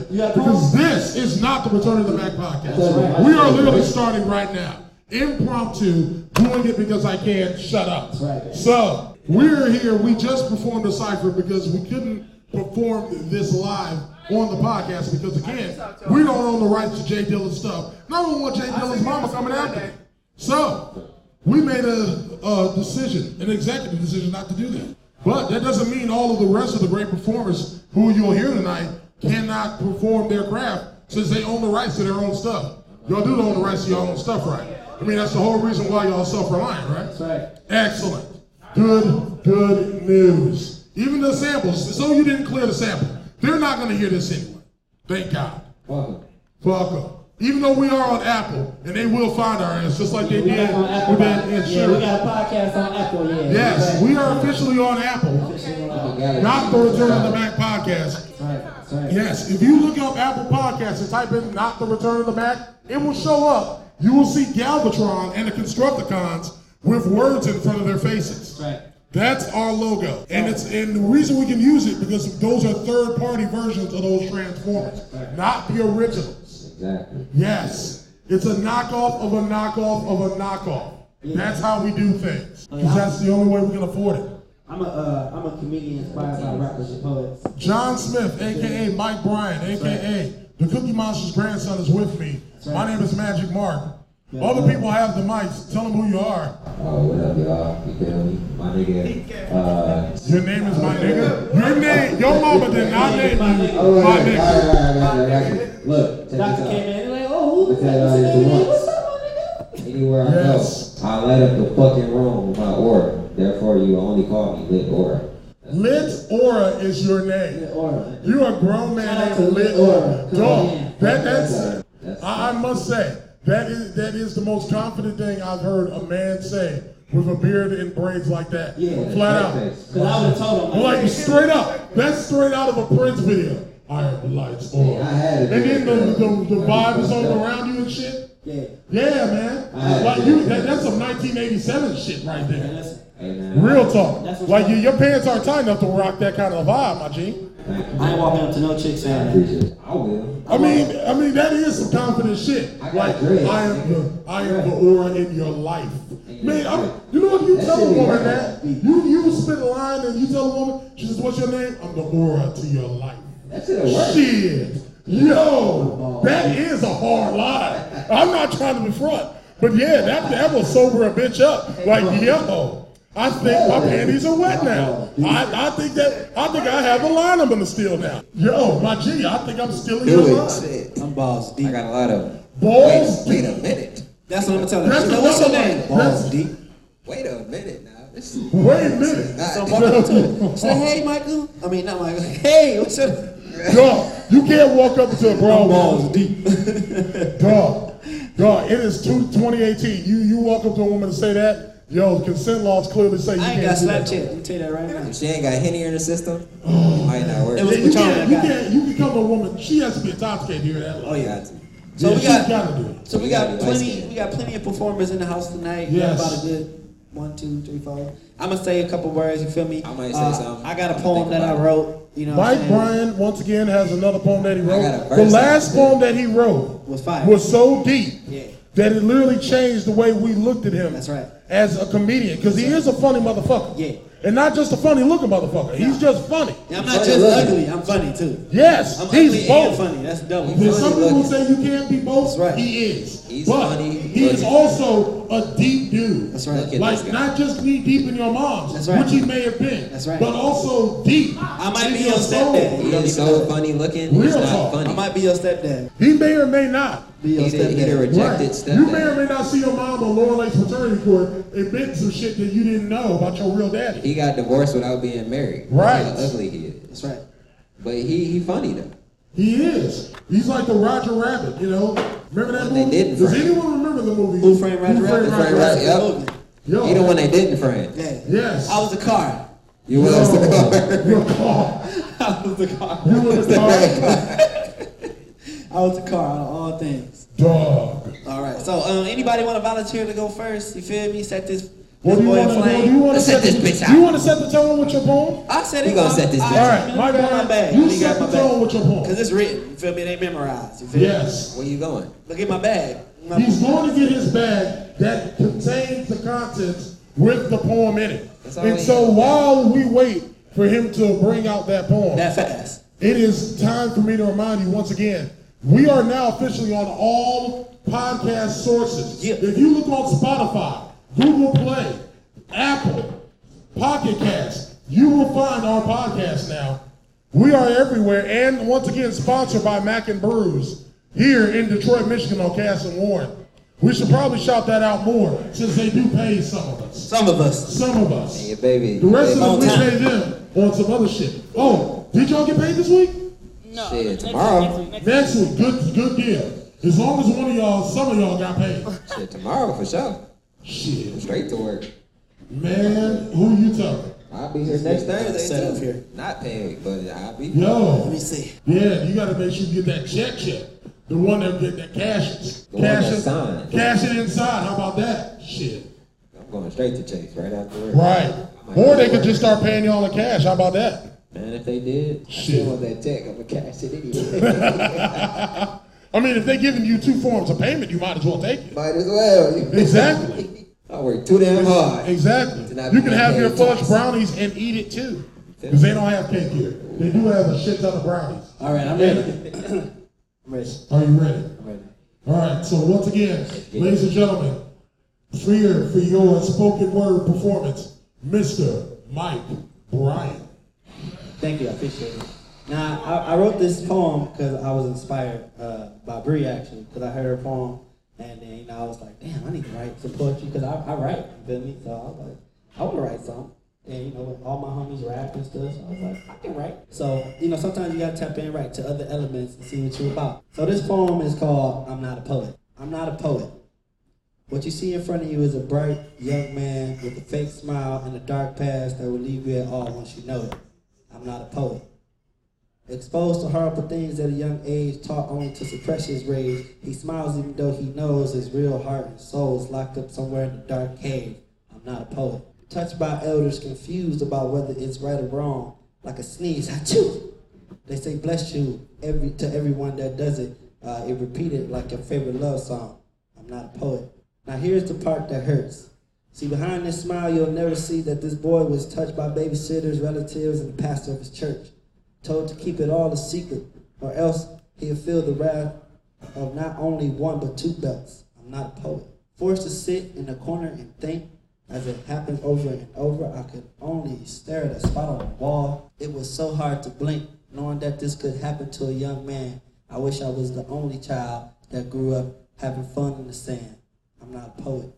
it because this is not the Return of the Mac podcast. That's right. We are literally starting right now. Impromptu, doing it because I can't shut up. That's right. So, we're here. We just performed a cipher because we couldn't perform this live on the podcast because, again, we don't own the rights to J Dilla's stuff. No one want J Dilla's mama coming after me. So, we made a, a decision, an executive decision not to do that. But that doesn't mean all of the rest of the great performers who you'll hear tonight cannot perform their craft since they own the rights to their own stuff. Y'all do own the rights to your own stuff, right? I mean, that's the whole reason why y'all self-reliant, right? That's right. Excellent. Good, good news. Even the samples, so you didn't clear the sample. They're not going to hear this anyway. Thank God. Fuck Fuck 'em. Even though we are on Apple, and they will find our ass, just like they We did with that Yeah, we got a podcast on Apple. Yeah. Yes, we are officially on Apple, Officially on Apple. Not the Return of the Mac podcast. Right. Yes, if you look up Apple Podcasts and type in "Not the Return of the Mac," it will show up. You will see Galvatron and the Constructicons with words in front of their faces. That's right. That's our logo, and it's and the reason we can use it because those are third-party versions of those Transformers, not the originals. Exactly. Yes, it's a knockoff of a knockoff of a knockoff. That's how we do things. Oh, because that's the only way we can afford it. I'm a uh, I'm a comedian inspired by rappers and poets. John Smith, aka Mike Bryan, aka the Cookie Monster's grandson, is with me. right. My name is Magic Mark. Other people have the mics. Tell them who you are. Oh, what up, y'all? You feel me? My nigga. Uh, Your name is my nigga. Your name, your mama did not name you oh, my nigga. all right, all right, all right, all right. Look, check Doctor this came in and like, oh, who's Look at that? this at once. What's up, my nigga? Anywhere I Yes. go, I light up the fucking room with my aura. Therefore, you only call me Lit Aura. Lit Aura is your name. Or You're a grown man Shout out to named Lit Lit Aura. Aura. Come Dog, that, that's, That's- I, I must say, that is, that is the most confident thing I've heard a man say with a beard and braids like that. Yeah. Flat out. Because I would have told him. Like straight up. That's straight out of a Prince video. I have the lights on. I had it. And then it, the, bro. the, the vibe is all around you and shit. Yeah. Yeah, man. I had Like you, that, that's some 1987 shit right And there. Listen, Hey. Uh, Real talk. Like you, your pants aren't tight enough to rock that kind of vibe, my G. Thank you. I ain't walking up to no chick I saying that. I will. I mean, I mean that is some confident shit. I got Like dreads, I am nigga. the, I am the aura in your life. Man, I'm, you know if you That tell a woman that you you spit a line and you tell a woman, she says, "What's your name?" I'm the aura to your life. That shit'll work. Shit, yo, that is a hard lie. I'm not trying to be front, but yeah, that that will sober a bitch up. Like yo. I think my panties are wet now. I, I think that I think I have a line I'm gonna steal now. Yo, my G, I think I'm stealing your Do line. it. Shit. I'm balls deep. I got a lot of them. Balls Wait, wait a minute. That's what I'm gonna tell her. That's She know, What's your name? one. Balls deep. Wait a minute now. This is Wait a minute. not So I'm walking to her. Say, hey, Michael. I mean, not Michael. Hey, what's your Dog, you can't walk up to a grown balls woman. deep? Dog, dog, it is two, 2018. You you walk up to a woman and say that, yo, consent laws clearly say you I ain't can't got do that. Snapchat. Let me tell you that right now. If she ain't got Henny in the system, it might not work. It was Yeah, you Patron can't, I you got. can't, you can come to a woman, she has to be intoxicated to hear that. Oh yeah. Got to. So Yeah, we got gotta do it. so we You got gotta plenty we got plenty of performers in the house tonight. We got Yes. about a good one, two, three, four. I'm gonna say a couple words. You feel me? I might say Uh, something. I got a I'ma poem think that I about it. wrote. You know, what I'm Mike saying? Bryan, once again, has another poem that he wrote. got a The verse last out poem that he wrote Was fire. was so deep Yeah. That it literally changed the way we looked at him That's right. as a comedian. Because he is a funny motherfucker. Yeah. And not just a funny looking motherfucker. He's just funny. Yeah, I'm not Funny just looking. ugly. I'm funny too. Yes, I'm he's ugly both. and funny. That's double. There's some people looking. say you can't be both. That's right. He is. He's but funny he is also a deep dude. That's right. Look at Like this guy. not just knee deep in your mom's, That's right. which he may have been. That's right. But also deep. I might be your soul. stepdad. He is so funny looking. He's Real not talk. funny. I might be your stepdad. He may or may not. Be your He the, he rejected Right. You may or may not see your mom on Lauren Lake's Paternity Court admitting some shit that you didn't know about your real daddy. He got divorced without being married. Right. That's how ugly he is. That's right. But he he funny though. He is. He's like the Roger Rabbit, you know. Remember that But they movie? didn't Does frame. anyone remember the movie? Who Framed Roger Who Rabbit? Framed Who Framed Roger Roger- Rabbit? yep. Yo, He the one they didn't friend. Yeah. Yes. I was the car. You was the car. Your car. I was the car. You were the car. I was the car out of all things. Dog. All right. So, um, anybody want to volunteer to go first? You feel me? Set this Or do you boy want to? Flame. Do you want to set set this the, bitch Do you want to set the tone with your poem? I said We it. gonna set this bitch. I- All right, let me my grab bad. my bag. You Let set the my tone with your poem. Cause it's written. You feel me? It ain't memorized. You feel me? Yes. Where you going? Look at my bag. My- He's going to get his bag that contains the contents with the poem in it. That's all And so has. while we wait for him to bring out that poem, that fast. it is time for me to remind you once again, we are now officially on all podcast sources. Yeah. If you look on Spotify, Google Play, Apple, Pocket Cast, you will find our podcast now. We are everywhere, and once again, sponsored by Mac and Brews here in Detroit, Michigan on Cass and Warren. We should probably shout that out more since they do pay some of us. Some of us. Some of us. Hey, baby. The rest of baby, us, we time. pay them on some other shit. Oh, did y'all get paid this week? No, Shit, next week, tomorrow. next week, next week. Next week, good, good deal. As long as one of y'all, some of y'all got paid. Shit, tomorrow for sure. Shit, Straight to work. man, who you telling? I'll be here next Thursday Set too. up here. Not paid, but I'll be. Let Yo, let me see. yeah, you gotta make sure you get that check check. The one that get that cashes. The one cash that's it, signed. cash it inside. How about that? Shit. I'm going straight to Chase right after work. Right. Or they could just start paying y'all in cash. How about that? Man, if they did, I Shit. still want that check. I'm gonna cash it anyway. I mean, if they're giving you two forms of payment, you might as well take it. Might as well. Exactly. I work too damn hard. Exactly. You can have your fudge brownies and eat it too. Because they don't have cake here. They do have a shit ton of brownies. All right, I'm ready. I'm ready. Are you ready? I'm ready. All right, so once again, ladies and gentlemen, here for your spoken word performance, Mr. Mike Bryan. Thank you. I appreciate it. Now, I, I wrote this poem because I was inspired uh, by Brie actually, because I heard her poem, and then you know I was like, damn, I need to write some poetry because I, I write. You feel me? So I was like, I want to write something. And you know, all my homies rap and stuff, so I was like, I can write. So you know, sometimes you gotta tap in right to other elements and see what you're about. So this poem is called "I'm Not a Poet." I'm not a poet. What you see in front of you is a bright young man with a fake smile and a dark past that will leave you at all once you know it. I'm not a poet. Exposed to horrible things at a young age, taught only to suppress his rage, he smiles even though he knows his real heart and soul is locked up somewhere in the dark cave. I'm not a poet. Touched by elders, confused about whether it's right or wrong, like a sneeze, achoo! They say bless you every to everyone that does it. Uh, it repeated like your favorite love song. I'm not a poet. Now here's the part that hurts. See, behind this smile, you'll never see that this boy was touched by babysitters, relatives, and the pastor of his church. Told to keep it all a secret, or else he'll feel the wrath of not only one but two belts. I'm not a poet. Forced to sit in a corner and think as it happened over and over, I could only stare at a spot on the wall. It was so hard to blink, knowing that this could happen to a young man. I wish I was the only child that grew up having fun in the sand. I'm not a poet.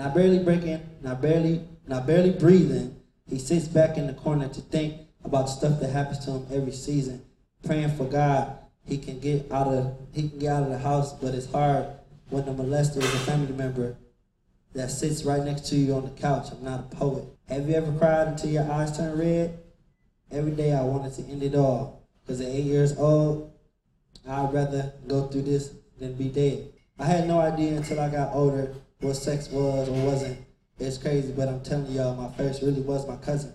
Not barely breaking, not barely, not barely breathing, he sits back in the corner to think about stuff that happens to him every season, praying for God he can get out of he can get out of the house, but it's hard when the molester is a family member that sits right next to you on the couch. I'm not a poet. Have you ever cried until your eyes turn red? Every day I wanted to end it all. Because at eight years old, I'd rather go through this than be dead. I had no idea until I got older what sex was or wasn't. It's crazy, but I'm telling y'all, my first really was my cousin.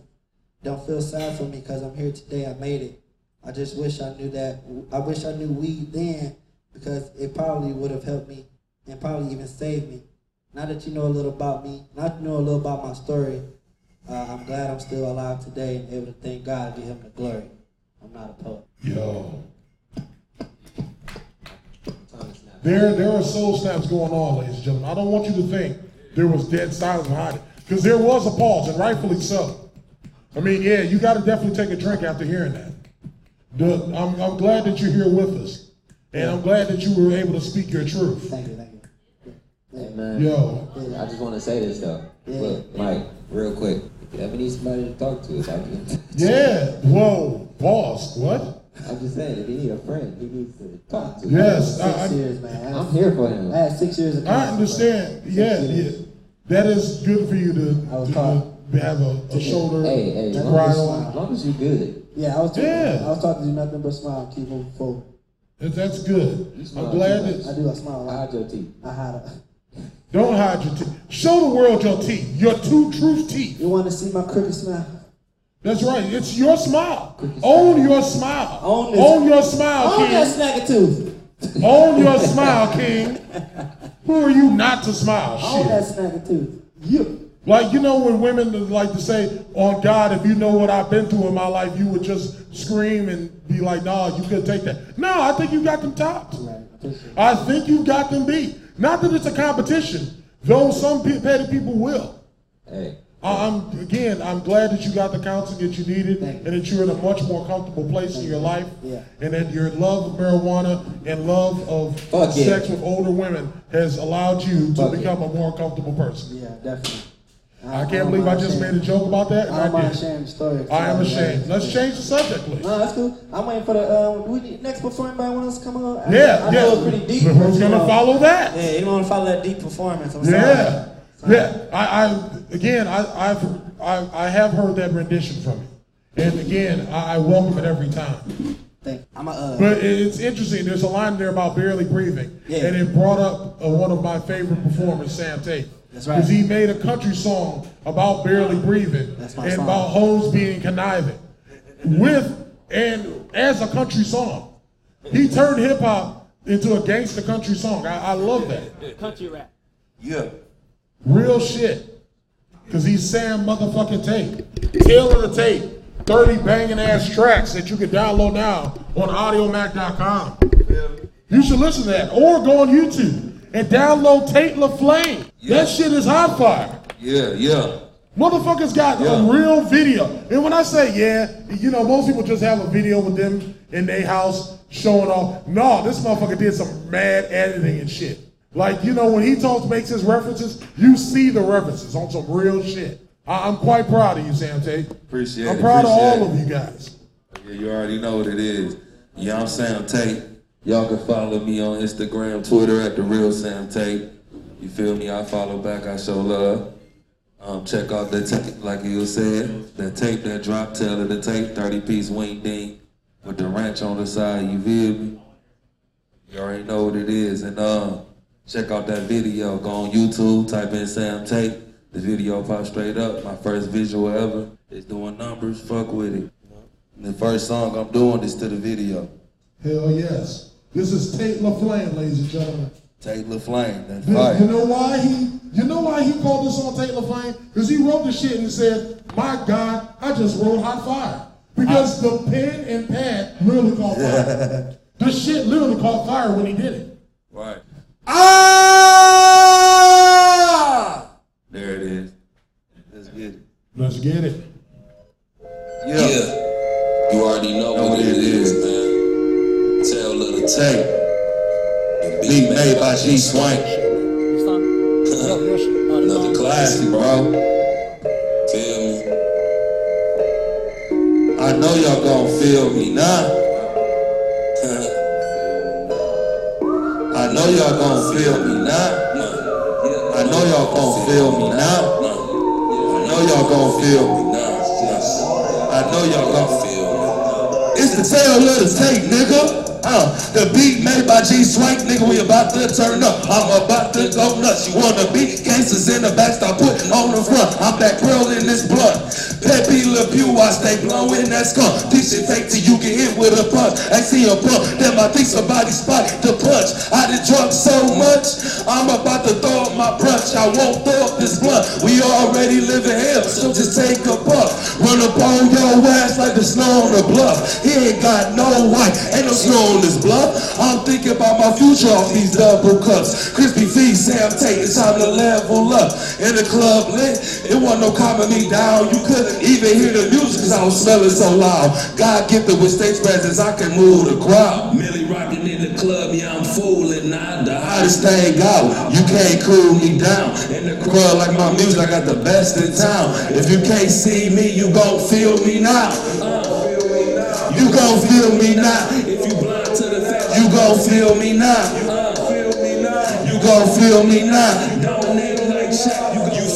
Don't feel sad for me because I'm here today. I made it. I just wish I knew that. I wish I knew weed then because it probably would have helped me and probably even saved me. Now that you know a little about me, now that you know a little about my story, uh, I'm glad I'm still alive today and able to thank God and give Him the glory. I'm not a poet. Yo. There, there are soul snaps going on, ladies and gentlemen. I don't want you to think there was dead silence behind it. Because there was a pause, and rightfully so. I mean, yeah, you got to definitely take a drink after hearing that. The, I'm, I'm glad that you're here with us. And I'm glad that you were able to speak your truth. Thank you, thank you. Hey man, Yo. I just want to say this though. Yeah. Look, Mike, real quick. If you ever need somebody to talk to, if I can. Yeah, whoa, pause. What? I'm just saying, if you need a friend, he needs to talk to. Yes, Six I, I, years, man. I'm here for him. I had six years of I understand. Yeah, yeah. That is good for you to, I was to, taught- to have a, a shoulder Hey, hey, to as cry long on. as, as long as you're good. Yeah, I was. Taught, Yeah. I was taught to do nothing but smile keep moving forward. That's good. I'm glad too I do. I smile a I lot. hide your teeth. I hide a. Don't hide your teeth. Show the world your teeth. Your two truth teeth. You want to see my crooked smile? That's right. It's your smile. Own your smile. Own this. Own your smile, Oh, that King. snagger tooth. Own your smile, King. Who are you not to smile? Oh, that Shit. snagger tooth. You. Like you know when women like to say, "On God, if you know what I've been through in my life, you would just scream and be like, nah, you couldn't take that." No, I think you got them topped. Right. I appreciate it. I think you got them beat. Not that it's a competition, though some petty people will. Hey, I'm again. I'm glad that you got the counseling that you needed, you. and that you're in a much more comfortable place in your life, Yeah. and that your love of marijuana and love of Fuck yeah. sex with older women has allowed you to Fuck yeah. become a more comfortable person. Yeah, definitely. I can't believe I just made a joke about that. I don't I mind did. sharing the story. I am ashamed. Let's change the subject, please. No, that's cool. I'm waiting for the um, we next performance by one else to come on. I, Yeah, I yeah. know it's pretty deep. Who's but, you gonna know, follow that? Yeah, you want to follow that deep performance. I'm sorry. Yeah, yeah. I, I again, I, I've, I, I have heard that rendition from you, and again, I, I welcome it every time. Thank you. I'm a, uh, But it's interesting. There's a line there about barely breathing, Yeah. and it brought up uh, one of my favorite performers, Sam Tate. That's right. Because he made a country song about barely breathing That's my and song. about hoes being conniving, with and as a country song. He turned hip hop into a gangster country song. I, I love that. country rap. Yeah. Real shit. Cause he's Sam motherfucking Tate. Tail of the Tape. 30 banging ass tracks that you can download now on audiomack.com. You should listen to that. Or go on YouTube and download Tate LaFlame. That shit is hot fire. Yeah, yeah. Motherfuckers got Yeah. a real video. And when I say yeah, you know, most people just have a video with them in their house showing off. No, this motherfucker did some mad editing and shit. Like, you know, when he talks, makes his references, you see the references on some real shit. I- I'm quite proud of you, Sam Tate. Appreciate it. I'm proud of all it. of you guys. Yeah, you already know what it is. Yeah, I'm Sam Tate. Y'all can follow me on Instagram, Twitter at the real Sam Tate. You feel me? I follow back. I show love. Um, check out the tape, like you said, the tape that dropped, tail of the tape, 30 piece wing ding with the ranch on the side. You feel me? You already know what it is. And uh, check out that video. Go on YouTube, type in Sam Tate. The video pop straight up. My first visual ever. It's doing numbers. Fuck with it. And the first song I'm doing is to the video. Hell yes. This is Tate LaFlame, ladies and gentlemen. Tate the flame. That You, you know why he? You know why he called this on Tate LaFlame? Because he wrote the shit and said, "My God, I just wrote hot fire." Because the pen and pad literally caught fire. the shit literally caught fire when he did it. Right. Ah! There it is. Let's get it. Let's get it. Yeah. You already know what it is, man. Tell of the tape. Beat made by G Swank. Another classic, Classic, bro. Feel me? I know y'all gon' feel me now. Know y'all gon' feel me now. I know y'all gon' feel me now. I know y'all gon' feel me now. I know y'all gon' feel me. It's the tail of the tape, nigga. Uh, the beat made by G Swank, nigga, we about to turn up. I'm about to go nuts. You wanna be gangsters in the back, start putting on the front. I'm back real in this blood. Le Pew, I stay blowing that skunk. This shit fake till you get hit with a punch. I see a bump, then I think somebody spot the punch. I done drunk so much, I'm about to throw up my brunch. I won't throw up this blunt. We already live in hell, so just take a puff. Run up on your ass like the snow on the bluff. He ain't got no white, ain't no snow on this bluff. I'm thinking about my future off these double cups. Crispy feet, Sam Tate, it's time to level up. In the club lit, it wasn't no calming me down. You couldn't even hear the music cause I was smelling so loud. God gifted with stage presence, I can move the crowd. Millie rocking in the club, yeah, I'm fooling. Nah, the hottest. thing out. You can't cool me down. In the crowd like my music, I got the best in town. If you can't see me, you gon' feel me now. You gon' feel me now. If you blind to the fact, You gon' feel me now. feel me now. You gon' feel me now. Don't name like Shaq.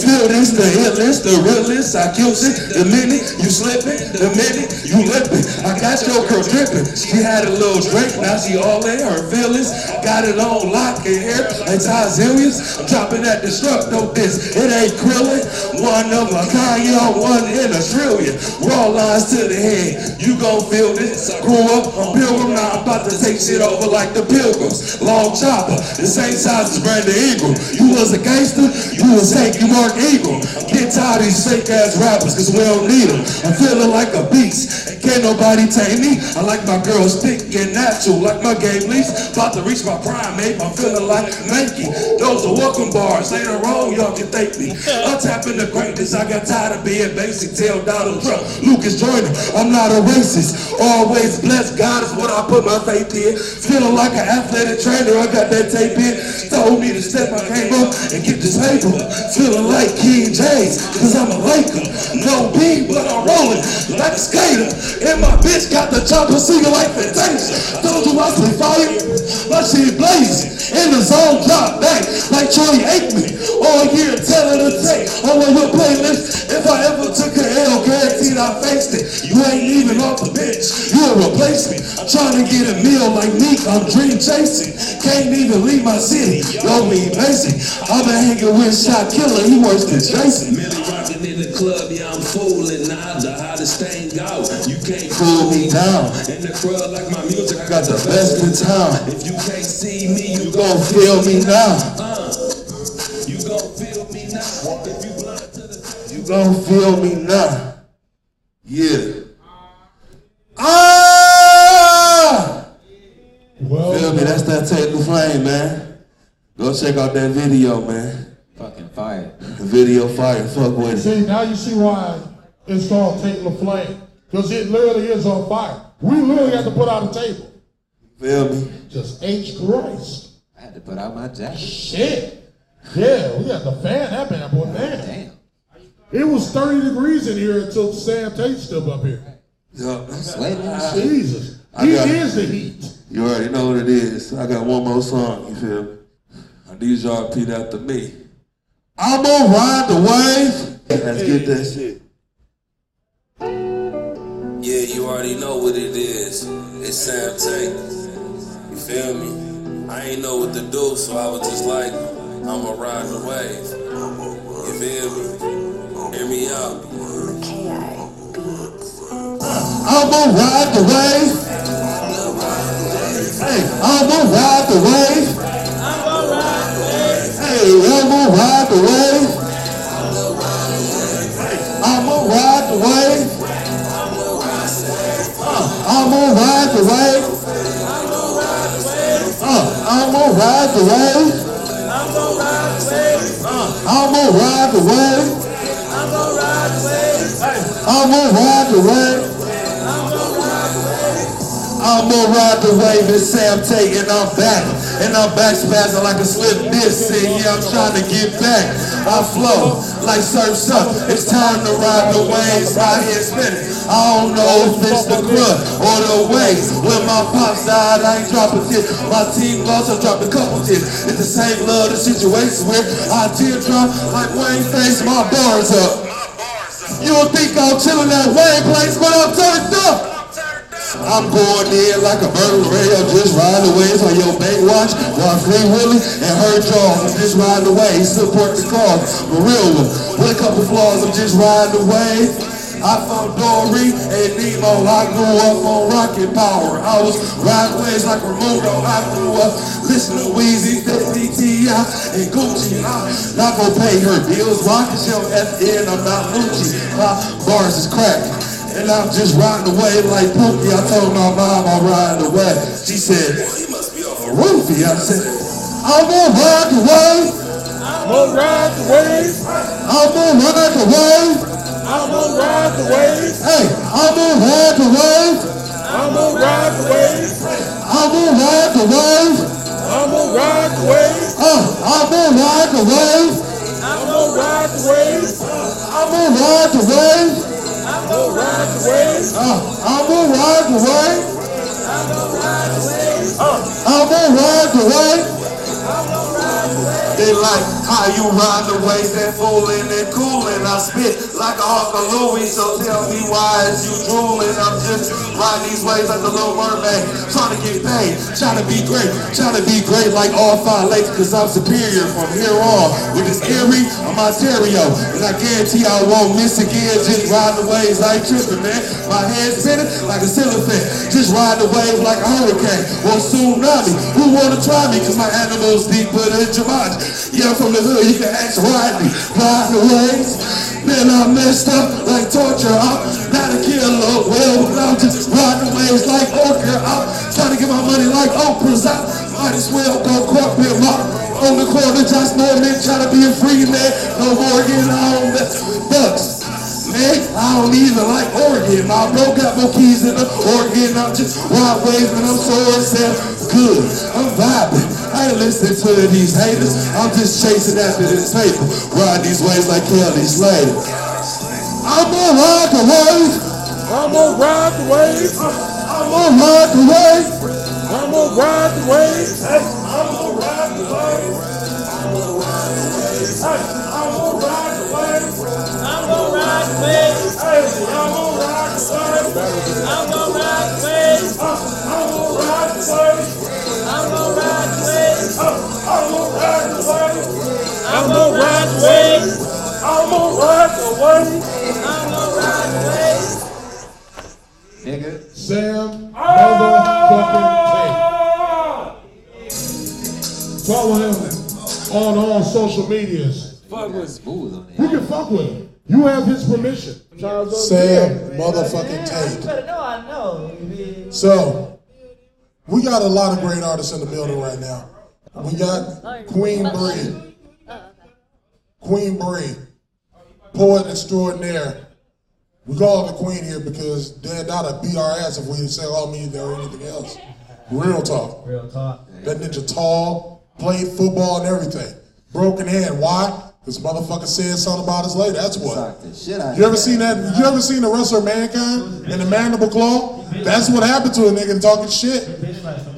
Feel this, the illness, the realest. I kill it the minute you slipping, the minute you lipping. I got your girl dripping. She had a little drink, now she all in her feelings. Got it on lock in here, like Tazillions. I'm dropping that Destructo Disc. It ain't krillin. One of my Kanye, one in a trillion. Raw lines to the head. You gon' feel this. Grew up on Pilgrim, now I'm about to take shit over like the Pilgrims. Long chopper, the same size as Brandon Eagle. You was a gangster, you was Hank, you Eagle. Get tired of these fake ass rappers, cause we don't need them. I'm feeling like a beast, and can't nobody tame me. I like my girls thick and natural, like my game leaves. About to reach my prime, maybe I'm feeling like Nike. Those are welcome bars, later on y'all can thank me. I'm tapping the greatness, I got tired of being basic. Tell Donald Trump, Lucas Joyner, I'm not a racist. Always blessed, God is what I put my faith in. Feeling like an athletic trainer, I got that tape in. Told me to step my game up and get this paper. Feeling like King James, cause I'm a Laker. No beam, but I'm rolling like a skater. And my bitch got the chopper singing like Fantasia. Told you I play fire, my shit blazing. In the zone, drop back like Troy Aikman. All year telling the tape on my your playlist. If I ever took a L, guaranteed I faced it. You ain't even off the bench, you a replacement. I'm trying to get a meal like Meek, I'm dream chasing. Can't even leave my city, yo, me basic. I've been hanging with Shot Killer, he worse than Jason. Millie rockin' in the club, yeah, I'm fooling now. The hottest thing out. You Cool me down. In the crowd like my music, I Got the best in town. If you can't see me, you Gon' feel me now. uh, you gon' feel me now. If you blind to the You gon' feel me now. Yeah. Ah! Well, Feel me? That's that Take the Flame, man. Go check out that video, man. Fucking fire. Video fire. Fuck with it. see, now you see why it's called Take the Flame. Because it literally is on fire. We literally have to put out a table. Feel me? Just H Christ. I had to put out my jacket. Shit. Yeah, we got the fan that bad boy, oh, man. Damn. It was 30 degrees in here until Sam Tate stepped up here. Yeah. Sweating and shit. Jesus. I He got- is the heat. You already know what it is. I got one more song, you feel me? I need y'all to repeat after me. I'm gonna ride the wave. Let's get that shit. You already know what it is. It's Sam Tate. You feel me? I ain't know what to do, so I was just like, I'ma ride the wave. You feel me? Hear me out. I'm gonna ride the wave. Hey, I'm gonna ride the wave. I'ma ride the wave. Hey, I'ma ride the wave. I'm gonna ride the wave. I'm gonna ride the wave. Uh, I'm gonna ride the wave. Uh, I'm gonna ride the wave. I'm gonna ride the wave. I'm gonna ride the wave. I'm gonna ride the wave, it's the wave and say I'm taking my back. And I'm back spazzing like a slip disc. And yeah, I'm trying to get back. I flow like surf's up. It's time to ride the waves. Out here spinning. I don't know if it's the crud or the waves. When my pops died, I ain't dropping tears. My team lost, I dropped a couple tears. It's the same love, the situation where I teardrop like Wayne face my bars up. You don't think I'm chilling at Wayne place, but I'm turned up. I'm going in like a ray. I'm just riding away for your bank watch. While Free Willy and her jaws. Just riding away. Support the cause. The real one. With a couple flaws. I'm just riding away. I found Dory and Nemo. I grew up on rocket power. I was riding ways like Ramondo. I grew up listening to Weezy, 50 T.I. and Gucci. I'm not gonna pay her bills. Rocket show end. I'm not Gucci. My bars is crack. And I'm just riding away like Pookie. I told my mom I'm riding away. She said, boy, He must be off a roofie. I said, I'm gonna ride the wave. I'm gonna ride the wave. I'm gonna ride the wave. I'm gonna ride the wave. Hey, I'm gonna ride the wave. I'm gonna ride the wave. I'm gonna ride the wave. I'm gonna ride the wave. Uh, I'm gonna ride the wave. I'm gonna ride the wave. I'm gonna ride. I'm I'm gonna ride the wave. I'm gonna ride the wave. I'm gonna ride the wave. I'm gonna ride the wave. They like how you ride the waves and fooling and cooling. I spit like a Uncle Louis, so tell me why is you drooling? I'm just riding these waves like the little mermaid, trying to get paid, trying to be great, trying to be great like all five lakes, cause I'm superior from here on. With this Erie, I'm Ontario, and I guarantee I won't miss again. Just ride the waves like tripping, man. My head spinning like a cellophane, just ride the waves like a hurricane or tsunami. Who wanna try me? Cause my animal's deeper than Jumanji. Yeah, I'm from the hood, you can ask Rodney. Ride the waves. Man, I'm messed up like torture. Uh, I'm not a killer, well, but I'm just riding waves like Orca. I'm uh, trying to get my money like Oprah's. I uh, might as well go corporate rock on the corner, just Norman, trying to be a free man. No more getting on bucks. Man, I don't even like Oregon. My bro got more keys in the Oregon. I'm just ride waves and I'm so upset. Good, I'm vibing. I ain't listening to these haters. I'm just chasing after this paper. Ride these waves like Kelly Slater. I'm gonna ride the wave. I'm gonna ride the wave. I'm gonna ride the wave. I'm gonna ride the wave. I'm gonna ride the wave. I'm gonna ride the. Gonna ride the wave. Hey, I'm gonna ride the wave. I'm gonna ride the wave. I'm gonna ride the wave. I'm gonna ride the wave. I'm gonna ride the wave. I'm gonna ride the wave. I'm gonna ride the wave. I'm gonna ride the wave. Nigga. Sam motherfucking Tate. Follow him on all social medias. Smooth on You that. can fuck with him. You have his permission. Sam motherfucking Tate. better know I know. So, we got a lot of great artists in the building right now. We got Queen Bree. Queen Bree, poet extraordinaire. We call her the queen here because they're not a beat our ass if we say all media or anything else. Real talk. real talk. That ninja tall, played football and everything. Broken hand. Why? Because motherfucker said something about his lady. That's what. Shit You ever seen that? You ever seen the wrestler Mankind in the Mandible Claw? That's what happened to a nigga talking shit.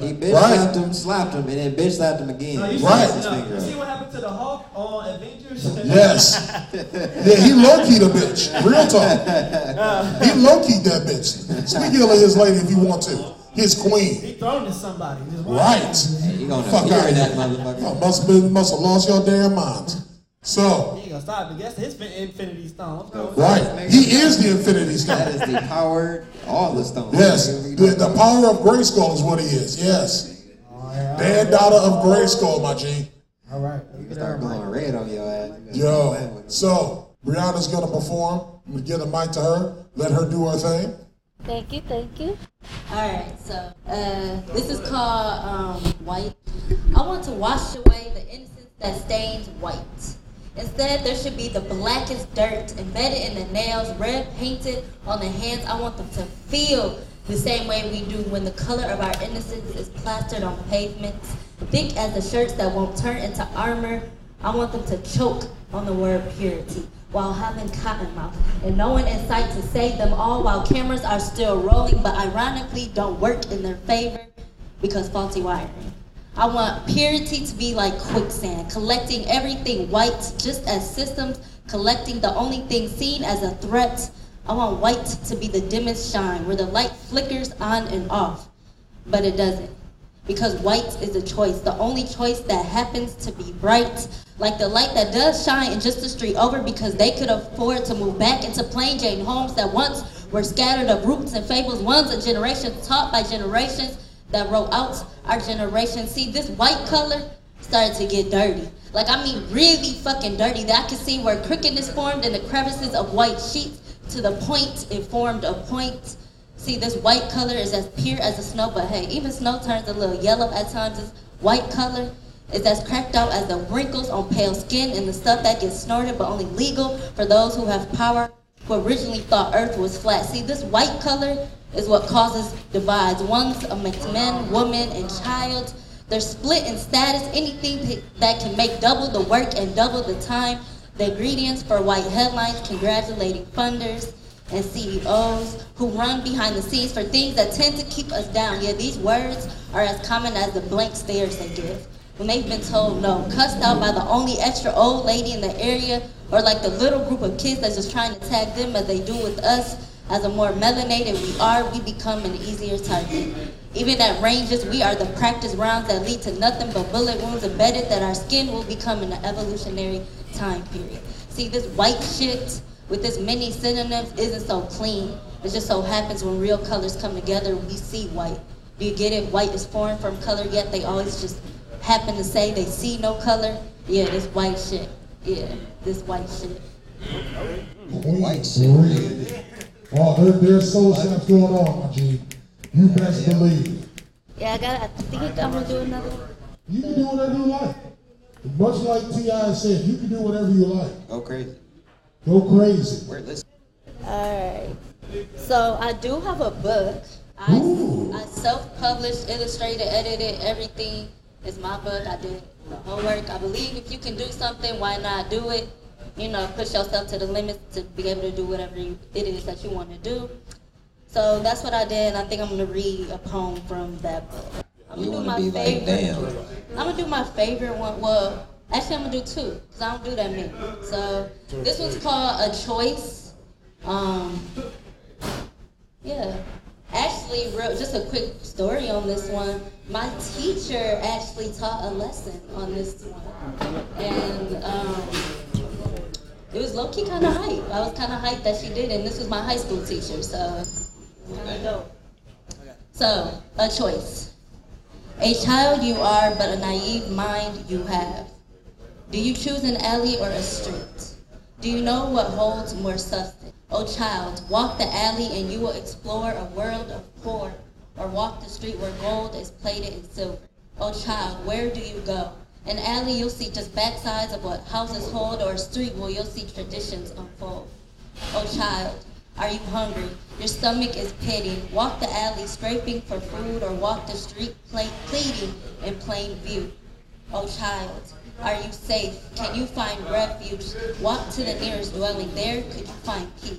He bitch Right. slapped him, slapped him, and then bitch slapped him again. Right. His finger You see what happened to the Hulk on Avengers? Yes. Yeah, he low keyed a bitch. Real talk. He low keyed that bitch. Speak ill of his lady if you want to. His queen. He thrown to somebody. Just one- Right. You gonna Fuck hear out that motherfucker. Y'all must have been must have lost your damn minds. So, He ain't gonna stop. I guess his fin- Infinity Stone. Let's go. right. He is the Infinity Stone. that is the power, all the stones. Yes. The, the power of Grayskull is what he is. Yes. Dan daughter of Grayskull, my G. All right. You start going red on your ass. You Yo. play with it. So, Brianna's gonna perform. I'm gonna get a mic to her. Let her do her thing. Thank you, thank you. All right, so uh, this is called um, white. I want to wash away the innocence that stains white. Instead, there should be the blackest dirt embedded in the nails, red painted on the hands. I want them to feel the same way we do when the color of our innocence is plastered on pavements, thick as the shirts that won't turn into armor. I want them to choke on the word purity while having cotton mouth and no one in sight to save them all while cameras are still rolling but ironically don't work in their favor because faulty wiring. I want purity to be like quicksand, collecting everything white just as systems collecting the only thing seen as a threat. I want white to be the dimmest shine where the light flickers on and off, but it doesn't because white is a choice, the only choice that happens to be bright, like the light that does shine in just the street over because they could afford to move back into plain Jane homes that once were scattered of roots and fables, ones a generation taught by generations that wrote out our generation. See, this white color started to get dirty. Like, I mean, really fucking dirty. That I could see where crookedness formed in the crevices of white sheets to the point it formed a point. See, this white color is as pure as the snow, but hey, even snow turns a little yellow at times. This white color is as cracked out as the wrinkles on pale skin and the stuff that gets snorted, but only legal for those who have power, who originally thought Earth was flat. See, this white color is what causes divides. One's amongst men, women, and child. They're split in status. Anything that can make double the work and double the time. The ingredients for white headlines congratulating funders and CEOs who run behind the scenes for things that tend to keep us down. Yeah, these words are as common as the blank stares they give. when they've been told no, cussed out by the only extra old lady in the area, or like the little group of kids that's just trying to tag them as they do with us. As a more melanated we are, we become an easier target. Even at ranges, we are the practice rounds that lead to nothing but bullet wounds embedded that our skin will become in an evolutionary time period. See, this white shit with this many synonyms isn't so clean. It just so happens when real colors come together, we see white. Do you get it? White is foreign from color, yet they always just happen to say they see no color. Yeah, this white shit. Yeah, this white shit. White shit. Oh, there, there's soul snaps going on, my G. You best believe. Yeah, I got. I think I'm gonna do another. one. You can do whatever you like. Much like T.I. said, you can do whatever you like. Go crazy. Go crazy. We're listening. All right. So I do have a book. I, Ooh. I self-published, illustrated, edited, everything. It's my book. I did the homework. I believe if you can do something, why not do it? You know, push yourself to the limits to be able to do whatever you, it is that you want to do. So that's what I did. and I think I'm gonna read a poem from that book. I'm gonna do my like, favorite. damn. I'm gonna do my favorite one. Well, actually, I'm gonna do two because I don't do that many. So this one's called a choice. Um, yeah. Actually, real, just a quick story on this one. My teacher actually taught a lesson on this one, and um, it was low key kind of hype. I was kind of hyped that she did, and this was my high school teacher, so. So, a choice. A child you are, but a naive mind you have. Do you choose an alley or a street? Do you know what holds more substance? O child, walk the alley and you will explore a world of poor, or walk the street where gold is plated in silver. O child, where do you go? An alley you'll see just backsides of what houses hold, or a street where you'll see traditions unfold. O child, are you hungry? Your stomach is pitting. Walk the alley scraping for food, or walk the street ple- pleading in plain view. O child, are you safe? Can you find refuge? Walk to the nearest dwelling. There could you find peace.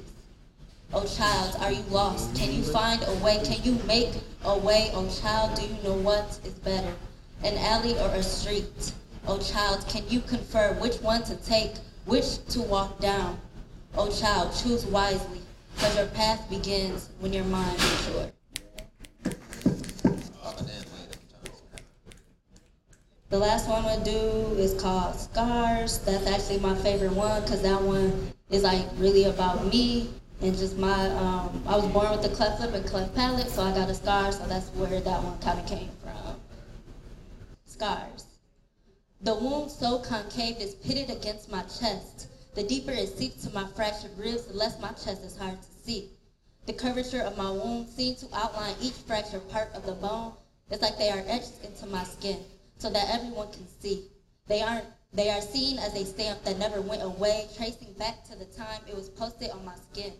O child, are you lost? Can you find a way? Can you make a way? O child, do you know what is better? An alley or a street? O child, can you confer which one to take, which to walk down? O child, choose wisely, because your path begins when your mind. Oh, damn, wait. The last one I'm gonna do is called Scars. That's actually my favorite one because that one is like really about me and just my. Um, I was born with a cleft lip and cleft palate, so I got a scar. So that's where that one kind of came from. Scars. The wound so concave is pitted against my chest. The deeper it seeps to my fractured ribs, the less my chest is hard to see. The curvature of my wound seems to outline each fractured part of the bone. It's like they are etched into my skin so that everyone can see. They aren't they are seen as a stamp that never went away, tracing back to the time it was posted on my skin.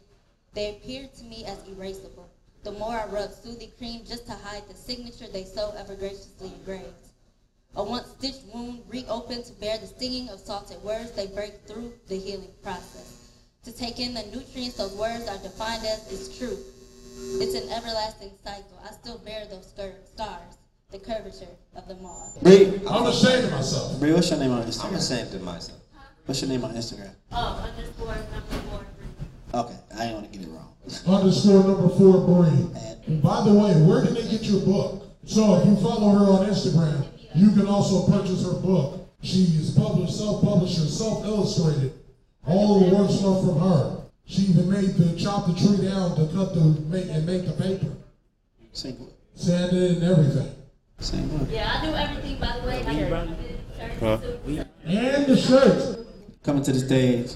They appear to me as erasable. The more I rub soothing cream just to hide the signature they so ever graciously engraved. A once stitched wound reopened to bear the stinging of salted words they break through the healing process. To take in the nutrients those words are defined as is true. It's an everlasting cycle. I still bear those scars, scars the curvature of them all. Bree, I'm ashamed of myself. Bree, what's your name on Instagram? I'm Instagram? ashamed of myself. What's your name on Instagram? Oh, underscore number four. Okay, I didn't want to get it wrong. Underscore number four, Bree. And And by the way, where can they get your book? So if you follow her on Instagram, you can also purchase her book. She is published, self-published, self-illustrated. All the work stuff from her. She even made the chop the tree down to cut the make and make the paper, same book. sand it and everything, Same book. Yeah, I do everything by the way. I did and the shirts. Coming to the stage.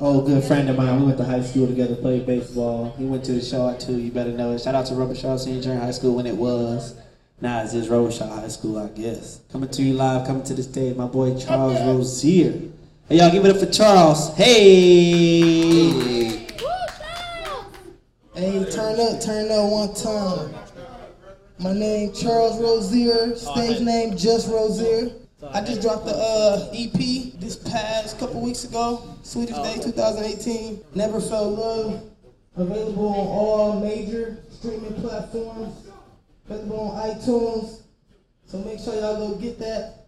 Oh, good friend of mine. We went to high school together, played baseball. He went to the Shaw too. You better know it. Shout out to Rubber Shaw Senior Junior High School when it was. Now it's just Shaw High School, I guess. Coming to you live, coming to the stage, my boy Charles Rozier. Hey, y'all, give it up for Charles. Hey. Hey, turn up, turn up one time. My name Charles Rozier, stage name Just Rozier. I just dropped the uh, EP this past couple weeks ago, Sweetest Day 2018. Never Felt Love, available on all major streaming platforms, available on iTunes. So make sure y'all go get that.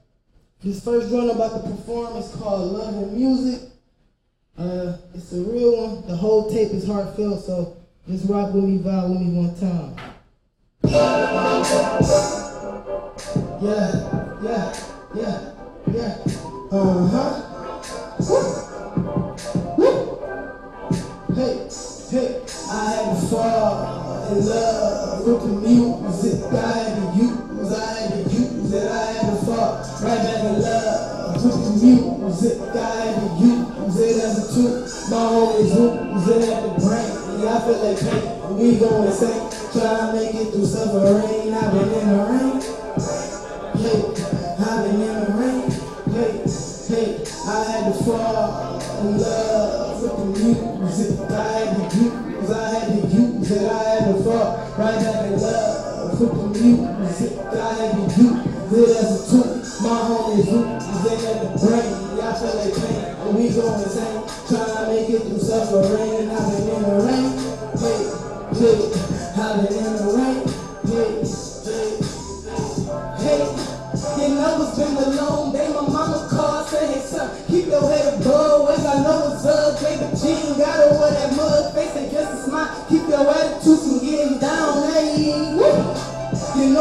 This first joint I'm about to perform is called Love and Music. Uh, it's a real one. The whole tape is heartfelt, so just rock with me, vibe with me one time. Yeah, yeah, yeah, yeah. Uh huh. Hey, hey, I had to fall in love with the music. I had to use, I had to use it. I had to fall right back in love with the music. I had to use it as a tool. My homies use it at the brain. I feel like pain. We go insane. Try to make it through suffering. I've been in the rain. Hey, I've been in the rain. Hey, hey, I had to fall in love with the music. I had to use, I had to use it. I fall right back in love with the music. I had to use it as a tool. My homies use it at the brain. I feel like pain. And we go insane. Trying to make it through suffering.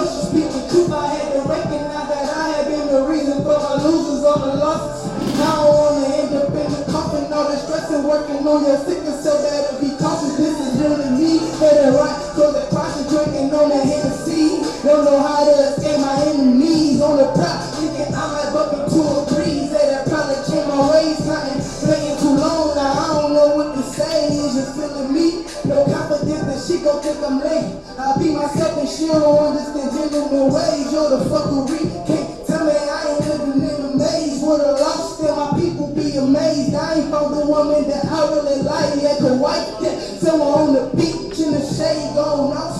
She speaking truth. I had to recognize that I had been the reason for my losers or the losses. Now I wanna end up in the coffin, all the stress and working on your sickness so it be cautious. This is really me, better right. So the caution drinking on that Hennessy. Don't know how to escape my enemies on the prop. Thinking I might bump into a breeze that I probably change my ways. Nothing playing too long now. I don't know what to say. Is you feeling me? No confidence that she gon' think I'm late. I be myself and she don't understand genuine ways. You're the fuckery. Can't tell me I ain't living in a maze. With a still my people be amazed. I ain't found the woman that I really like. Yeah, the white that somewhere on the beach in the shade going off